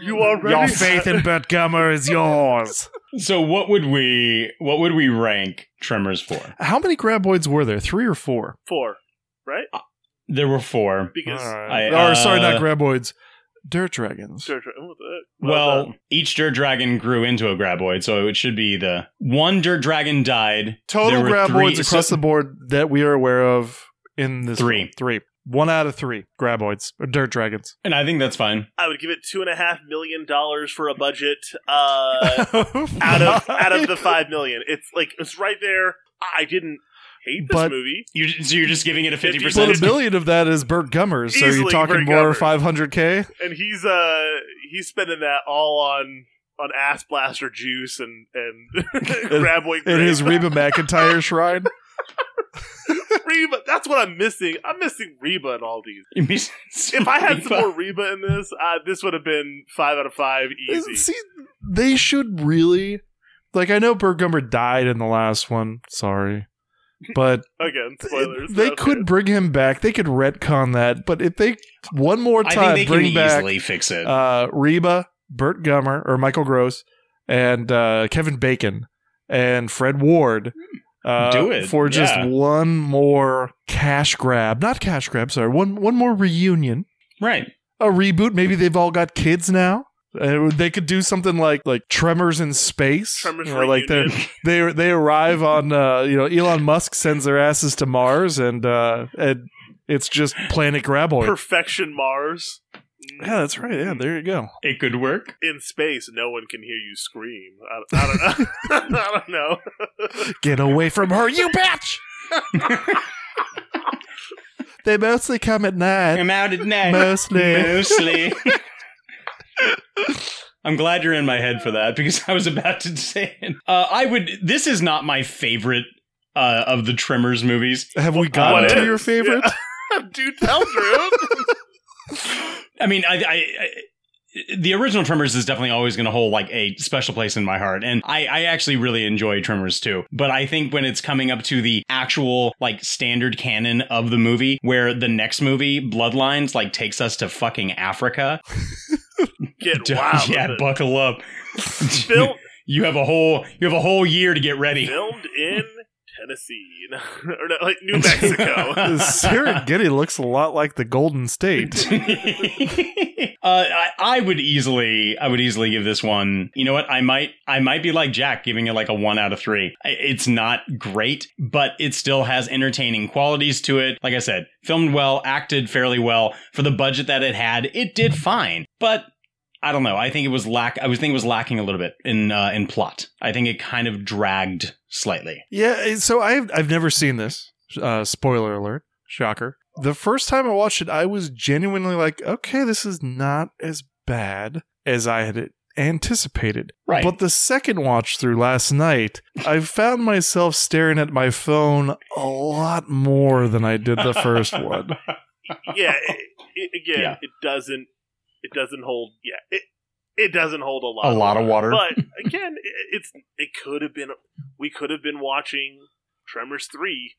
You already Your faith in Burt Gummer is yours. so what would we what would we rank Tremors for? How many graboids were there? Three or four? four, right? There were four. Because I- or sorry, not uh, graboids. Dirt dragons. Sure, sure. Oh, that- Well, done. each dirt dragon grew into a graboid, so it should be the one dirt dragon died. Total graboids three- across so- the board that we are aware of in this Three. film. Three. One out of three graboids or dirt dragons. and I think that's fine. I would give it two and a half million dollars for a budget. Uh, out of out of the five million, it's like it's right there. I didn't hate this But- movie. You so you're just giving it a fifty Well, percent. a million of that is Burt Gummers, so you're Easily talking Burt more Gummer. 500k. and he's uh he's spending that all on on ass blaster juice and and graboid in his grape. Reba McEntire shrine. Reba. That's what I'm missing. I'm missing Reba in all these. You miss- If I had some more Reba in this, uh, this would have been five out of five easy. See, they should really like. I know Burt Gummer died in the last one. Sorry, but Again, spoilers. they Okay. could bring him back. They could retcon that. But if they one more I time think they bring can back easily fix it. uh, Reba, Burt Gummer, or Michael Gross, and uh, Kevin Bacon and Fred Ward. Uh, Do it, for just yeah. one more cash grab, not cash grab. Sorry, one one more reunion, right. a reboot. Maybe they've all got kids now. Uh, they could do something like like Tremors in space. Tremors You know, like they they they arrive on uh, you know Elon Musk sends their asses to Mars and uh, and it's just planet Graboid. Perfection Mars. Yeah, that's right. Yeah, there you go. It could work. In space, no one can hear you scream. I, I don't know. I don't know. Get away from her, you bitch! they mostly come at night. I'm out at night. Mostly. Mostly. I'm glad you're in my head for that because I was about to say it. Uh, I would. This is not my favorite uh, of the Tremors movies. Have we gotten What to your favorite? Dude, tell Drew. I mean, I, I, I the original Tremors is definitely always going to hold like a special place in my heart, and I, I actually really enjoy Tremors too. But I think when it's coming up to the actual like standard canon of the movie, where the next movie Bloodlines like takes us to fucking Africa, Get wild. yeah, buckle up. Film- you have a whole you have a whole year to get ready. filmed in Tennessee, or no, like New Mexico. Serengeti looks a lot like the Golden State. Uh, I, I would easily, I would easily give this one. You know what? I might, I might be like Jack, giving it like a one out of three. It's not great, but it still has entertaining qualities to it. Like I said, filmed well, acted fairly well for the budget that it had. It did fine, but I don't know. I think it was lack. I was thinking it was lacking a little bit in uh, in plot. I think it kind of dragged slightly. Yeah, so I've I've never seen this. Uh, spoiler alert, shocker. The first time I watched it, I was genuinely like, okay, this is not as bad as I had anticipated. Right. But the second watch through last night, I found myself staring at my phone a lot more than I did the first one. yeah, it, it, again, Yeah. it doesn't. It doesn't hold. Yeah, it it doesn't hold a lot. A lot of water. But again, it, it's it could have been. We could have been watching Tremors three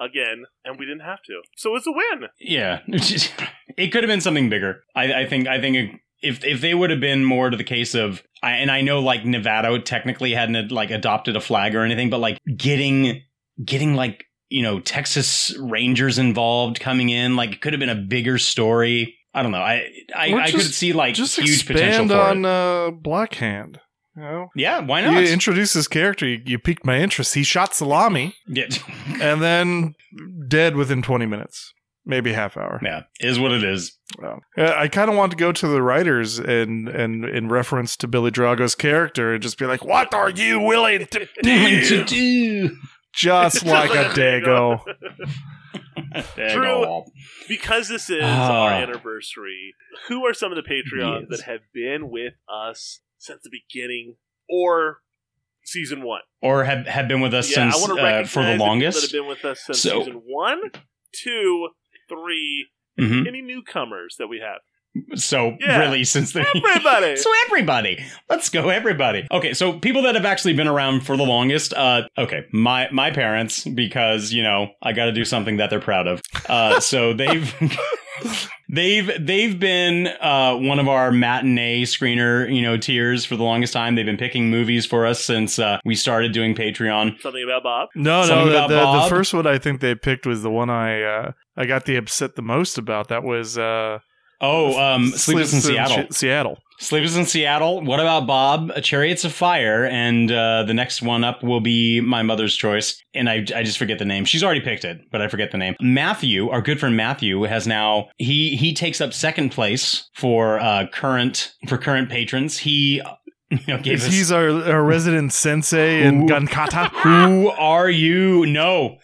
again, and we didn't have to. So it's a win. Yeah, it could have been something bigger. I, I think. I think if if they would have been more to the case of, I, and I know like Nevada technically hadn't like adopted a flag or anything, but like getting getting like you know Texas Rangers involved coming in, like it could have been a bigger story. I don't know. I I, I could see like just huge potential expand for on uh, Blackhand. You know? Yeah, why not? You introduce this character, you, you piqued my interest. He shot salami Yeah, and then dead within 20 minutes, maybe half hour. yeah, is what it is. Well, I kind of want to go to the writers and and in reference to Billy Drago's character and just be like, "What are you willing to do?" to do. Just like a dago. Drew, because this is Ah. our anniversary, who are some of the Patreons Yes. that have been with us since the beginning or season one? Or have have been with us yeah, I since want to uh, for the longest. that have been with us since So- season one, two, three. Mhm. Any newcomers that we have? So Yeah. really, since the Everybody. so everybody, let's go everybody. Okay, so people that have actually been around for the longest. Uh, okay, my my parents because you know I got to do something that they're proud of. Uh, so they've. They've they've been uh, one of our matinee screener you know tiers for the longest time. They've been picking movies for us since uh, we started doing Patreon. Something about Bob? No, Something no, the, about the, the first one I think they picked was the one I uh, I got the upset the most about. That was uh, Oh, um, Sleepless in Seattle. Ch- Seattle. Sleepless in Seattle. What about Bob? Chariots of Fire, and uh, the next one up will be my mother's choice, and I, I just forget the name. She's already picked it, but I forget the name. Matthew, our good friend Matthew, has now he he takes up second place for uh, current for current patrons. He you know gave us He's our, our resident sensei in Ooh. Gunkata. who are you? No,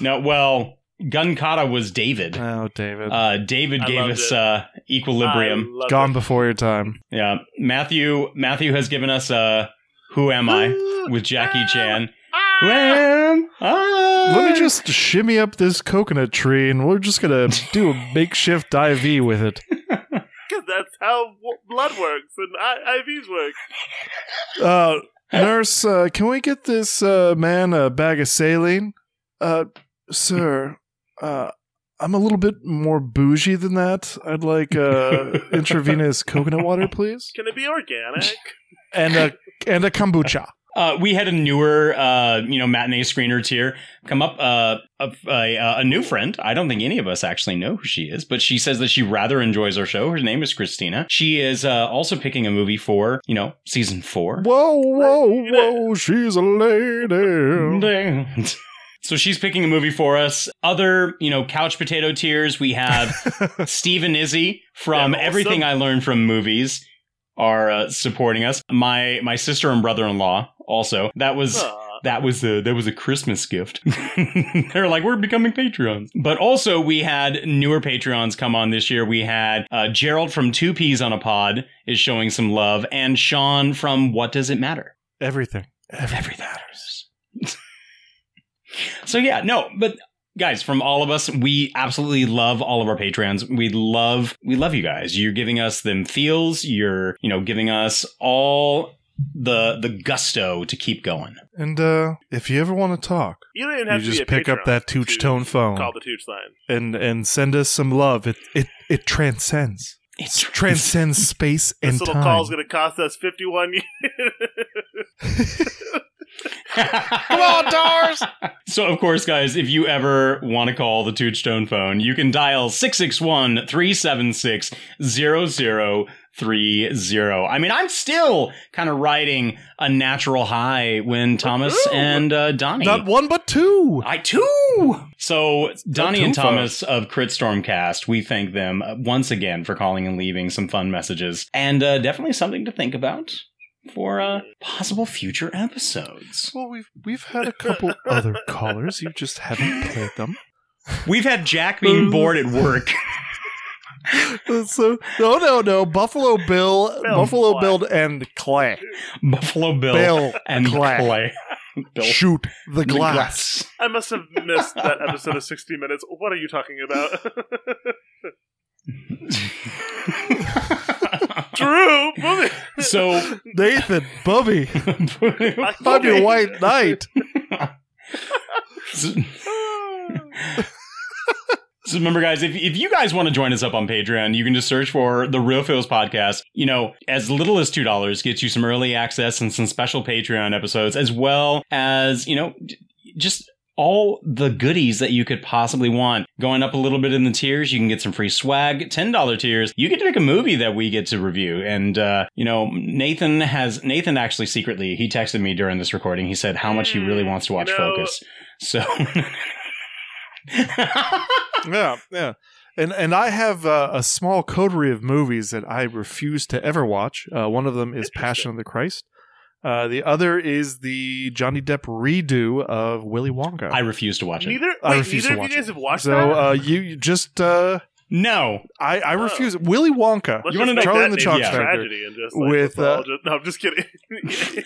no. Well, Gunkata was David. Oh, David. Uh, David I gave us uh, Equilibrium. Gone it. before your time. Yeah, Matthew. Matthew has given us uh, "Who Am I" with Jackie Chan. Who am I? Let me just shimmy up this coconut tree and we're just going to do a makeshift IV with it. Because that's how w- blood works and I- IVs work. Uh, nurse, uh, can we get this uh, man a bag of saline? Uh, sir, uh, I'm a little bit more bougie than that. I'd like uh, intravenous coconut water, please, Can it be organic? and a and a kombucha. Uh, we had a newer, uh, you know, matinee screener tier come up. Uh, a, a, a new friend. I don't think any of us actually know who she is, but she says that she rather enjoys our show. Her name is Christina. She is uh, also picking a movie for, you know, season four. Whoa, whoa, whoa! She's a lady. So she's picking a movie for us. Other, you know, couch potato tiers. We have Steve and Izzy from Yeah, awesome. Everything I Learned from Movies are uh, supporting us. My my sister and brother in law also. That was. Aw. That was a that was a Christmas gift. They're like we're becoming Patreons, but also we had newer Patreons come on this year. We had uh, Gerald from Two Peas on a Pod is showing some love, and Sean from What Does It Matter? Everything. Everything matters. so yeah, no, but guys, from all of us, we absolutely love all of our patrons. We love we love you guys. You're giving us them feels. You're you know giving us all the the gusto to keep going. And uh, if you ever want to talk, You don't even have you to just be a pick up that Tooch to Tone phone Call the Tooch line. and and send us some love. It it it transcends. It transcends space and This little time. call is going to cost us 51 years. Come on, Dars. So, of course, guys, if you ever want to call the Tootstone phone, you can dial 661 376 0030. I mean, I'm still kind of riding a natural high when Thomas and uh, Donnie. Not one, but two. I two. So Donnie and. Thomas of Crit Stormcast, we thank them uh, once again for calling and leaving some fun messages, and uh, definitely something to think about for uh, possible future episodes. Well, we've we've had a couple other callers. You just haven't played them. We've had Jack being bored at work. so no, no, no. Buffalo Bill, Buffalo Bill, and Clay. Buffalo Bill, Bill and Clay. Clay. Bill. Shoot the The glass. I must have missed that episode of 60 Minutes. What are you talking about? Drew, move it. So Nathan, Bubby, I'm your white knight. So, so remember, guys, if, if you guys want to join us up on Patreon, you can just search for the Real Feels Podcast. You know, as little as two dollars gets you some early access and some special Patreon episodes, as well as you know, just all the goodies that you could possibly want. Going up a little bit in the tiers, you can get some free swag. Ten dollar tiers, you get to pick a movie that we get to review. And uh, you know, Nathan has Nathan actually secretly he texted me during this recording. He said how much he really wants to watch you know- Focus. So. yeah, yeah. And and I have uh, a small coterie of movies that I refuse to ever watch. Uh, one of them is Passion of the Christ. Uh, the other is the Johnny Depp redo of Willy Wonka. I refuse to watch it. Neither, I wait, refuse neither to of watch you guys it. have watched so that? uh, you you just uh, no. I I refuse. Willy Wonka. Let's You wanna just know- make Charlie that and the name Chocolate a Factory tragedy and just like, with let's uh, just- no, I'm just kidding.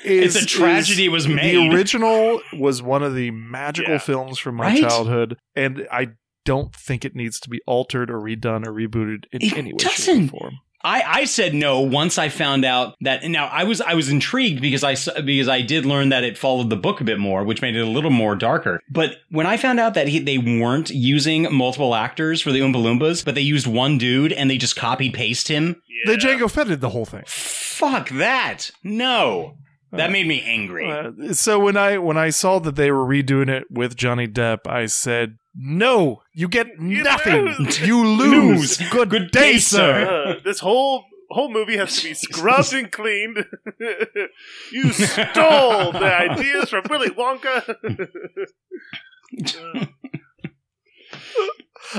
is- It's a tragedy is- was made. The original was one of the magical Yeah. films from my Right? childhood, and I don't think it needs to be altered or redone or rebooted in It any way, shape, doesn't. or form. I, I said no once I found out that now I was I was intrigued because I s- because I did learn that it followed the book a bit more, which made it a little more darker. But when I found out that he, they weren't using multiple actors for the Oompa Loompas, but they used one dude and they just copy paste him, They Jango Fetted the whole thing. fuck that! No, that made me angry. Uh, so when I when I saw that they were redoing it with Johnny Depp, I said, "No, you get nothing. lose. You lose. Good, Good day, day, sir." Uh, this whole whole movie has to be scrubbed and cleaned. you stole the ideas from Willy Wonka.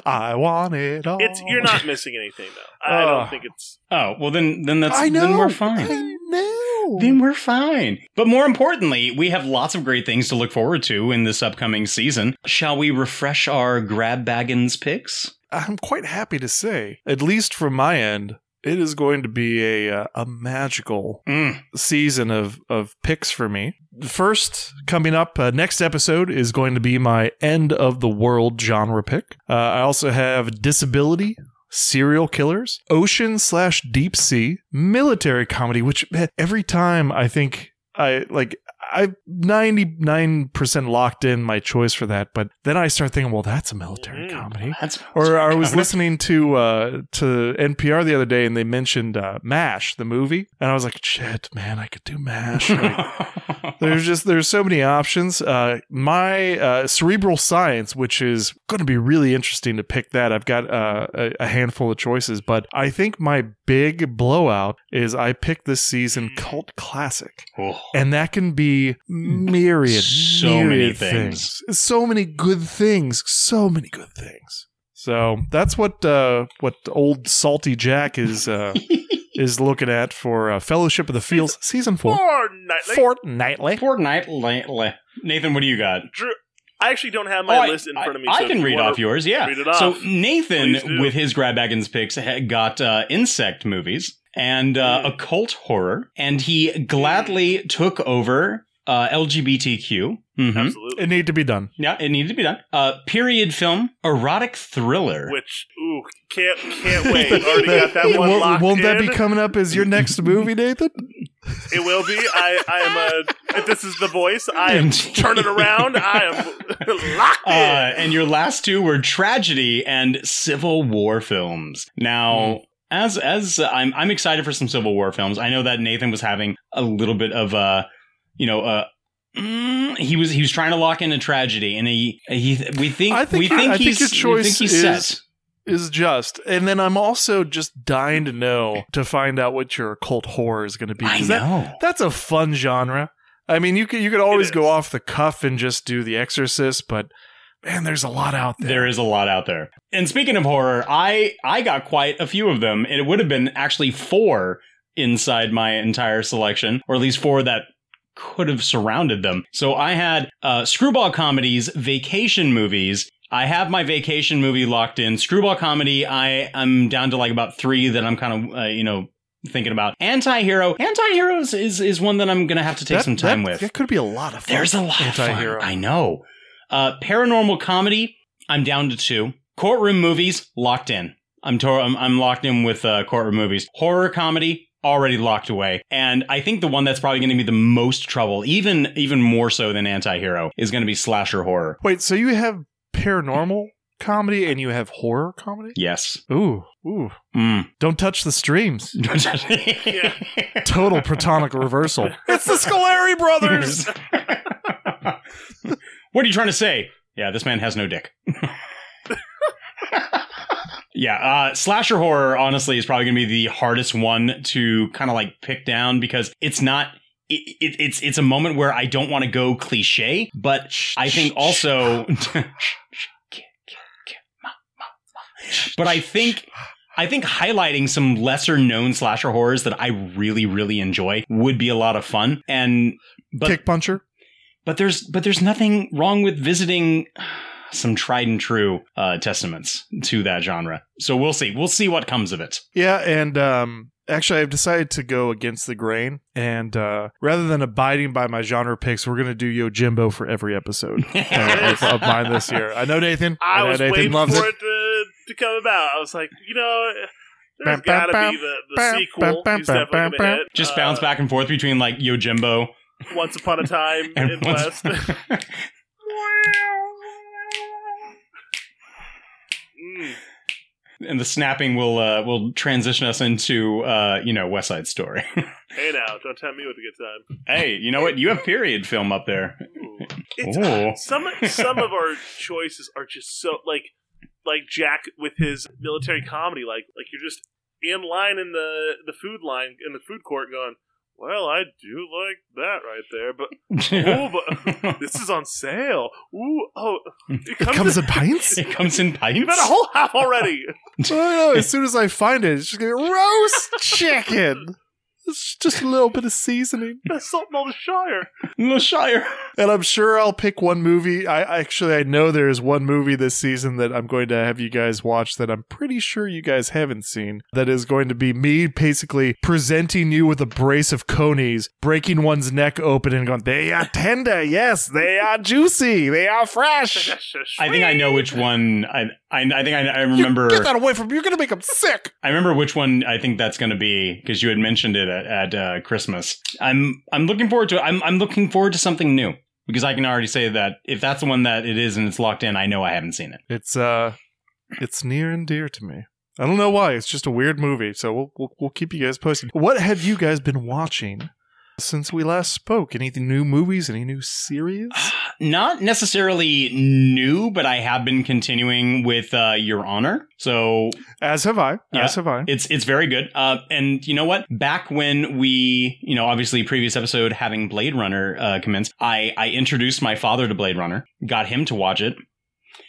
I want it all. it's you're not missing anything though. I Ugh. don't oh. think it's. Oh well, then then that's I know. then we're fine. I know. Then we're fine. But more importantly, we have lots of great things to look forward to in this upcoming season. Shall we refresh our grab baggins picks? I'm quite happy to say, at least from my end, it is going to be a uh, a magical Mm. season of of picks for me. First, coming up uh, next episode is going to be my end of the world genre pick. Uh, I also have disability. Serial killers, ocean slash deep sea, military comedy, which man, every time I think I like I'm 99% locked in my choice for that, but then I start thinking, well, that's a military comedy. That's Or I was listening to uh, to NPR the other day, and they mentioned uh, Mash, the movie, and I was like, "Shit, man, I could do Mash." Like, there's just there's so many options. Uh, my uh, cerebral science, which is going to be really interesting to pick that. I've got uh, a, a handful of choices, but I think my big blowout is I picked this season cult classic, Oh. and that can be myriad, So many myriad things. so many good things, so many good things. So that's what uh, what old salty Jack is uh, is looking at for uh, Fellowship of the Fields season four. Fortnightly. Fortnightly. Fortnightly. Nathan, what do you got? Drew, I actually don't have my Oh, list in front of me. I, so I can read off yours. Yeah. Read it off. So Nathan, with his grab baggins picks, got uh, insect movies and uh, Mm. occult horror, and he gladly took over uh, LGBTQ. Mhm. Absolutely. It need to be done. Yeah, it needed to be done. Uh, period film, erotic thriller. Which ooh, can't can't wait. Already got that one won't locked won't that be coming up as your next movie, Nathan? It will be. I I am a. If this is the voice, I am turning around. I am locked Uh, in. and your last two were tragedy and Civil War films. Now, as as uh, I'm I'm excited for some Civil War films. I know that Nathan was having a little bit of uh, you know, uh, Mm, he was he was trying to lock in a tragedy, and he he we think, I think we think I he's think your we choice think he's is set. is just, and then I'm also just dying to know to find out what your occult horror is going to be. I 'cause that- know. that's a fun genre. I mean, you could you could always go off the cuff and just do The Exorcist, but man, there's a lot out there. There is a lot out there. And speaking of horror, I I got quite a few of them, and it would have been actually four inside my entire selection, or at least four that could have surrounded them. So I had uh, screwball comedies, vacation movies. I have my vacation movie locked in. Screwball comedy, I I'm down to like about three that I'm kind of uh, you know thinking about. Anti-hero, anti-heroes is is one that I'm gonna have to take That- some time that- with. That could be a lot of fun. There's a lot Anti-hero. of fun. I know. Uh, paranormal comedy, I'm down to two. Courtroom movies, locked in. I'm tor- I'm, I'm locked in with uh, courtroom movies. Horror comedy, already locked away. And I think the one that's probably going to be the most trouble, even even more so than anti-hero, is going to be slasher horror. Wait, so you have paranormal comedy and you have horror comedy? Yes. Ooh, ooh. Mm. Don't touch the streams. Total protonic reversal. It's the Scoleri brothers. what are you trying to say? Yeah, this man has no dick. Yeah, uh, slasher horror honestly is probably going to be the hardest one to kind of like pick down because it's not. It, it, it's it's a moment where I don't want to go cliche, but I think also, but I think I think highlighting some lesser known slasher horrors that I really really enjoy would be a lot of fun. And but Kick puncher. but there's but there's nothing wrong with visiting some tried and true uh, testaments to that genre. So we'll see. We'll see what comes of it. Yeah, and um, actually, I've decided to go against the grain, and uh, rather than abiding by my genre picks, we're gonna do yo Yojimbo for every episode uh, of, of mine this year. I know Nathan. I know was Nathan waiting loves for it. it to, to come about. I was like, you know, there's Bam, got to bam, be the, the bam, sequel. bam, He's bam, definitely bam, going bam. to hit. Just Uh, bounce back and forth between like yo Yojimbo Once Upon a Time and in once- West. Mm. and the snapping will uh, will transition us into uh, you know West Side Story. Hey now, don't tempt me with a good time. hey, you know what? You have period film up there. It's, Ooh. some some of our choices are just so like like Jack with his military comedy. Like like you're just in line in the the food line in the food court going. Well, I do like that right there, but oh, but this is on sale. Ooh, oh, it comes, comes in pints? It comes in pints. You've had a whole half already. Oh, no, as soon as I find it, it's just gonna be roast chicken. It's just a little bit of seasoning. That's something on the Shire. The Shire. And I'm sure I'll pick one movie. I actually I know there's one movie this season that I'm going to have you guys watch that I'm pretty sure you guys haven't seen. That is going to be me basically presenting you with a brace of conies, breaking one's neck open and going, "They are tender, yes, they are juicy, they are fresh." I think I know which one. I I, I think I, I remember. Get that away from you! You're gonna make them sick. I remember which one I think that's going to be because you had mentioned it at, at uh, Christmas. I'm I'm looking forward to it. I'm I'm looking forward to something new because I can already say that if that's the one that it is and it's locked in, I know I haven't seen it. It's uh, it's near and dear to me. I don't know why. It's just a weird movie, so we'll we'll, we'll keep you guys posted. What have you guys been watching since we last spoke? Anything new movies? Any new series? Not necessarily new, but I have been continuing with uh, Your Honor. So As have I. Yeah, As have I. It's it's very good. Uh, and you know what? Back when we, you know, obviously previous episode having Blade Runner uh, commence, I I introduced my father to Blade Runner, got him to watch it,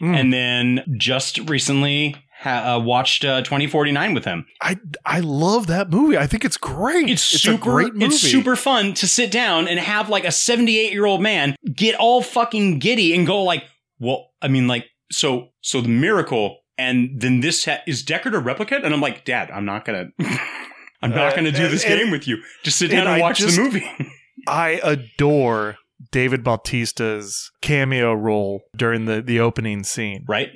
Mm. and then just recently ha- uh, watched uh, 2049 with him. I I love that movie. I think it's great. It's, a super. great movie. It's super fun to sit down and have like a 78 year old man get all fucking giddy and go like, well, I mean, like, so so the miracle, and then this ha- is Deckard a replicant, and I'm like, Dad, I'm not gonna. I'm not Uh, going to do and- this and- game with you. Just sit down and and, watch just- the movie. I adore David Bautista's cameo role during the the opening scene. right?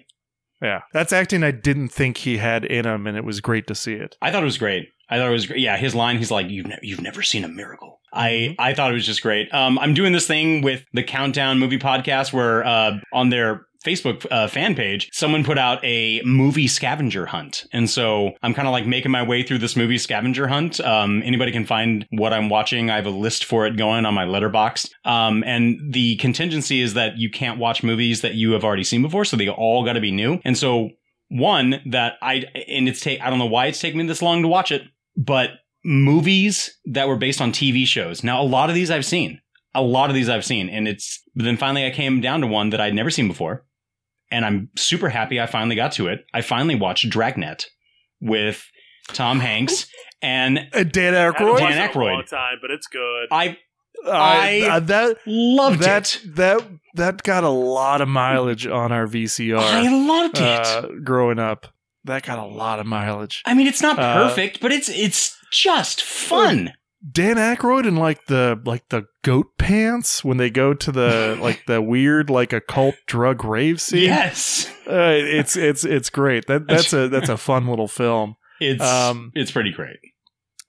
Yeah, that's acting I didn't think he had in him, and it was great to see it. I thought it was great. I thought it was great. Yeah, his line, he's like, "You've ne- you've never seen a miracle." Mm-hmm. I I thought it was just great. Um, I'm doing this thing with the Countdown Movie Podcast where uh, on their Facebook uh, fan page, someone put out a movie scavenger hunt. And so I'm kind of like making my way through this movie scavenger hunt. Um, anybody can find what I'm watching. I have a list for it going on my Letterboxd. Um, and the contingency is that you can't watch movies that you have already seen before. So they all got to be new. And so one that I, and it's take, I don't know why it's taken me this long to watch it, but movies that were based on TV shows. Now, a lot of these I've seen. A lot of these I've seen. And it's, but then finally I came down to one that I'd never seen before and I'm super happy I finally got to it. I finally watched Dragnet with Tom Hanks and Dan I Aykroyd. Dan it in a Aykroyd. long time, but it's good. I I, I uh, that loved that it. that that got a lot of mileage on our VCR. I loved it. uh, growing up. That got a lot of mileage. I mean, it's not Uh, perfect, but it's it's just fun. Dan Aykroyd in like the like the goat pants when they go to the like the weird like occult drug rave scene. Yes, uh, it's it's it's great. That that's a that's a fun little film. It's Um, it's pretty great.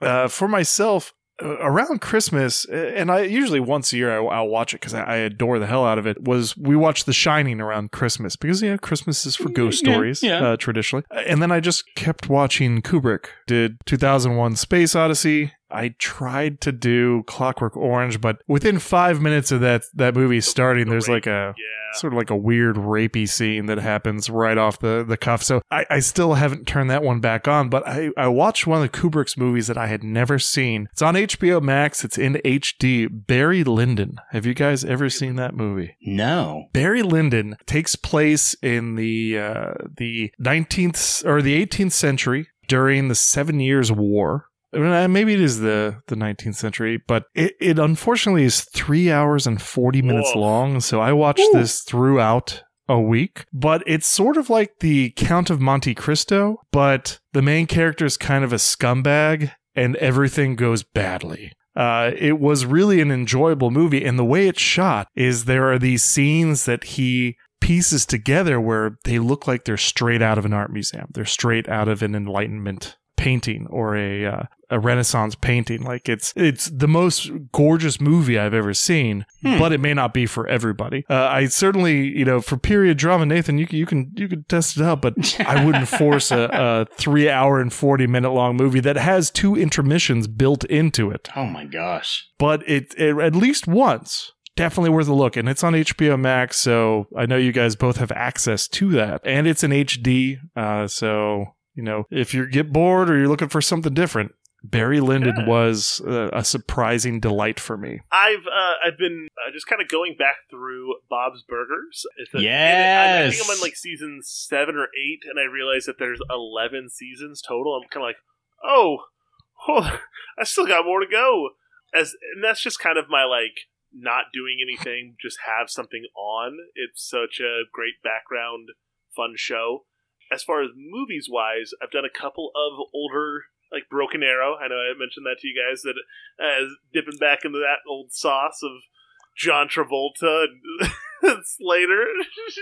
uh, for myself uh, around Christmas, uh, and I usually once a year I, I'll watch it because I, I adore the hell out of it. Was we watched The Shining around Christmas because you know Christmas is for ghost Yeah, stories yeah. Uh, traditionally, and then I just kept watching Kubrick. Did 2001 Space Odyssey. I tried to do Clockwork Orange, but within five minutes of that that movie starting, there's like a sort of like a weird rapey scene that happens right off the, the cuff. So I, I still haven't turned that one back on, but I, I watched one of the Kubrick's movies that I had never seen. It's on HBO Max. It's in HD. Barry Lyndon. Have you guys ever seen that movie? No. Barry Lyndon takes place in the uh, the 19th or the 18th century during the Seven Years' War. I mean, uh, Maybe it is the, the 19th century, but it, it unfortunately is three hours and 40 minutes Whoa. long. So I watched this throughout a week, but it's sort of like the Count of Monte Cristo, but the main character is kind of a scumbag and everything goes badly. Uh, it was really an enjoyable movie, and the way it's shot is there are these scenes that he pieces together where they look like they're straight out of an art museum. They're straight out of an Enlightenment painting or a uh, a Renaissance painting. Like it's it's the most gorgeous movie I've ever seen, Hmm. but it may not be for everybody. Uh, I certainly, you know, for period drama, Nathan, you can you can you can test it out, but I wouldn't force a, a three hour and forty minute long movie that has two intermissions built into it. Oh my gosh. But it, it at least once. Definitely worth a look, and it's on HBO Max, so I know you guys both have access to that, and it's in HD. Uh, so you know, if you get bored or you're looking for something different, Barry Lyndon was uh, a surprising delight for me. I've uh, I've been uh, just kind of going back through Bob's Burgers. It's a- and I, I think I'm on like season seven or eight, and I realize that there's eleven seasons total. I'm kind of like, oh, oh, I still got more to go. As and that's just kind of my like not doing anything, just have something on. It's such a great background, fun show. As far as movies wise, I've done a couple of older like Broken Arrow. I know I mentioned that to you guys that uh, dipping back into that old sauce of John Travolta and Slater.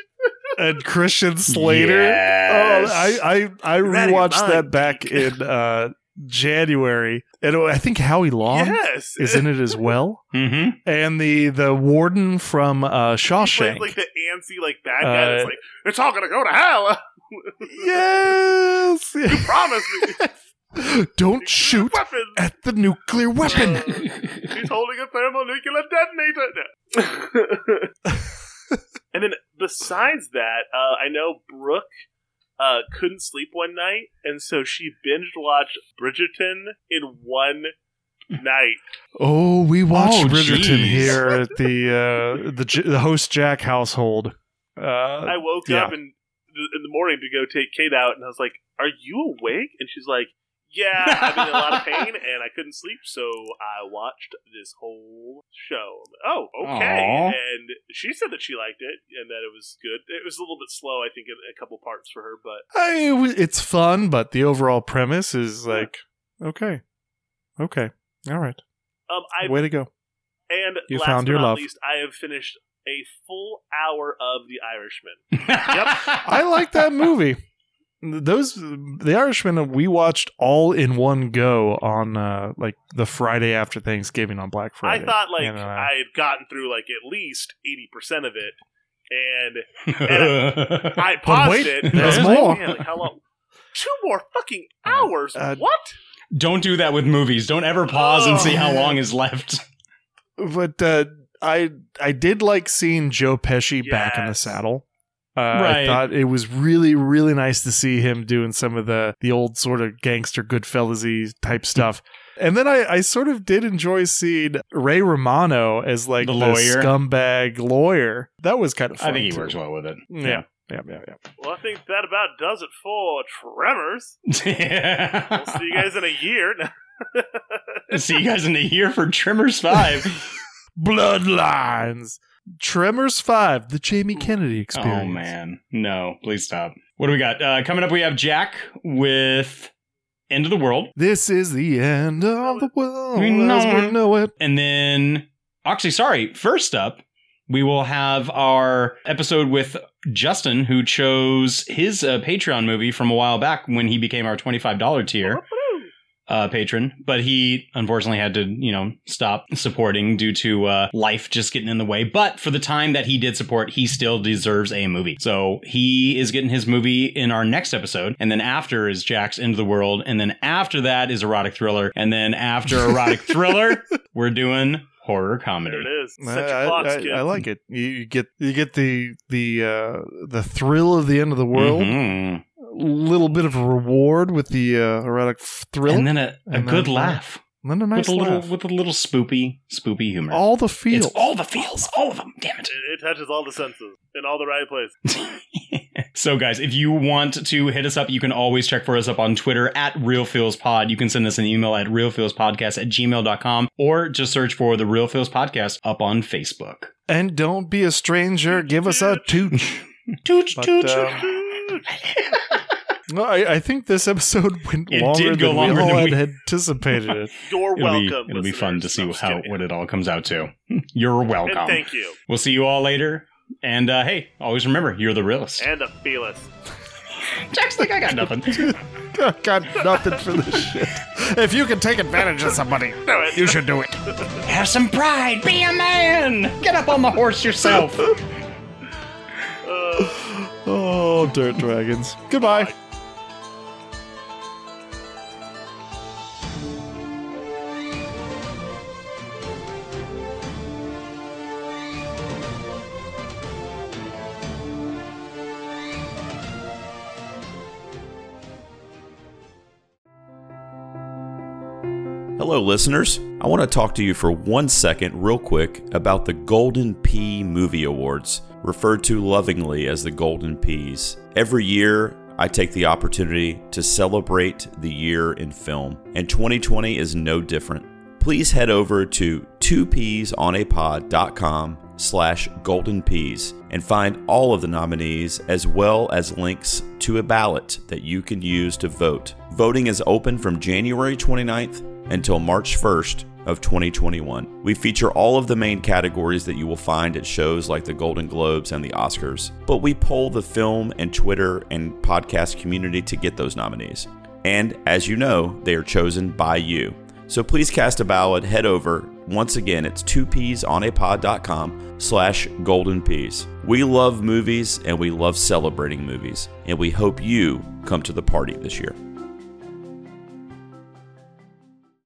and Christian Slater. Yes. Oh, I I, I You're out of your rewatched that back in uh, January, and I think Howie Long Yes. is in it as well, Mm-hmm. and the the warden from uh, Shawshank. like the antsy like bad guy. that's Uh, like it's all gonna go to hell. yes, you promised me. don't shoot Weapons. at the nuclear weapon. He's holding a thermonuclear detonator. and then besides that, uh, I know Brooke uh, couldn't sleep one night, and so she binge watched Bridgerton in one night. Oh, we watched Oh, Bridgerton jeez. here at the uh, the J- the host Jack household. Uh, I woke yeah. up in in the morning to go take Kate out, and I was like, "Are you awake?" And she's like, "Yeah, I'm in a lot of pain, and I couldn't sleep, so I watched this whole show." Oh, okay. Aw. And she said that she liked it and that it was good. It was a little bit slow, I think, in a couple parts for her, but I, it's fun, but the overall premise is like okay, okay, all right. um, I Way to go! and You last found your love. least, I have finished a full hour of The Irishman. Yep, I like that movie. Those the Irishman we watched all in one go on uh like the Friday after Thanksgiving on Black Friday. I thought like And, uh, I had gotten through like at least eighty percent of it, and, and I But paused wait, it. and there's I was like, more. "Man, like, how long? Two more fucking hours? Uh, what? Don't do that with movies. Don't ever pause and see how long is left. But uh, I I did like seeing Joe Pesci back in the saddle. Uh, I thought it was really really nice to see him doing some of the the old sort of gangster Goodfellas type stuff. And then I, I sort of did enjoy seeing Ray Romano as like The the, lawyer. scumbag lawyer. That was kind of fun. I think he too. works well with it. Yeah. Yeah, yeah, yeah. Well, I think that about does it for Tremors. We'll see you guys in a year. See you guys in a year for Tremors 5. Bloodlines. Tremors 5, the Jamie Kennedy experience. Oh, man. No, please stop. What do we got? Uh, coming up, we have Jack with End of the World. This is the end of the world We know as we know it. And then, actually, sorry, first up, we will have our episode with Justin, who chose his uh, Patreon movie from a while back when he became our $25 tier uh, patron. But he unfortunately had to, you know, stop supporting due to uh, life just getting in the way. But for the time that he did support, he still deserves a movie. So he is getting his movie in our next episode. And then after is Jack's Into the World. And then after that is Erotic Thriller. And then after Erotic Thriller, we're doing horror comedy. There it is. I, Set your clocks, I- I like it. You, you get you get the the uh, the thrill of the end of the world. Mhm. A little bit of a reward with the uh, erotic f- thrill, And then a, a And good then, laugh. and then a nice with a little laugh. with a little spoopy spoopy humor. all the feels. It's all the feels, all of them. Damn it. It, it touches all the senses in all the right places. So, guys, if you want to hit us up, you can always check for us up on Twitter at RealFeelsPod. You can send us an email at realfeelspodcast at gmail.com or just search for the Real Feels Podcast up on Facebook. and don't be a stranger. Give us a tooch. Tooch, But, tooch. um, no, I, I think this episode went It longer did go than longer we all than had anticipated it. You're It'll be, welcome. it'll be fun to see listeners. how what it all comes out to. You're welcome. And thank you. We'll see you all later. And uh, hey, always remember, you're the realist. And the feelist. Jack's like, I got nothing. I got nothing for this shit. If you can take advantage of somebody, Do it. you should do it. Have some pride. Be a man. Get up on the horse yourself. Oh, dirt dragons. Goodbye. Hello, listeners. I want to talk to you for one second, real quick, about the Golden Pea Movie Awards, referred to lovingly as the Golden Peas. Every year, I take the opportunity to celebrate the year in film, and 2020 is no different. Please head over to 2peasonapod.com slash golden peas and find all of the nominees as well as links to a ballot that you can use to vote. Voting is open from January 29th until March 1st of 2021. We feature all of the main categories that you will find at shows like the Golden Globes and the Oscars, but we poll the film and Twitter and podcast community to get those nominees. And as you know, they are chosen by you. So please cast a ballot, head over. Once again, it's 2peasonapod.com slash golden peas. We love movies and we love celebrating movies, and we hope you come to the party this year.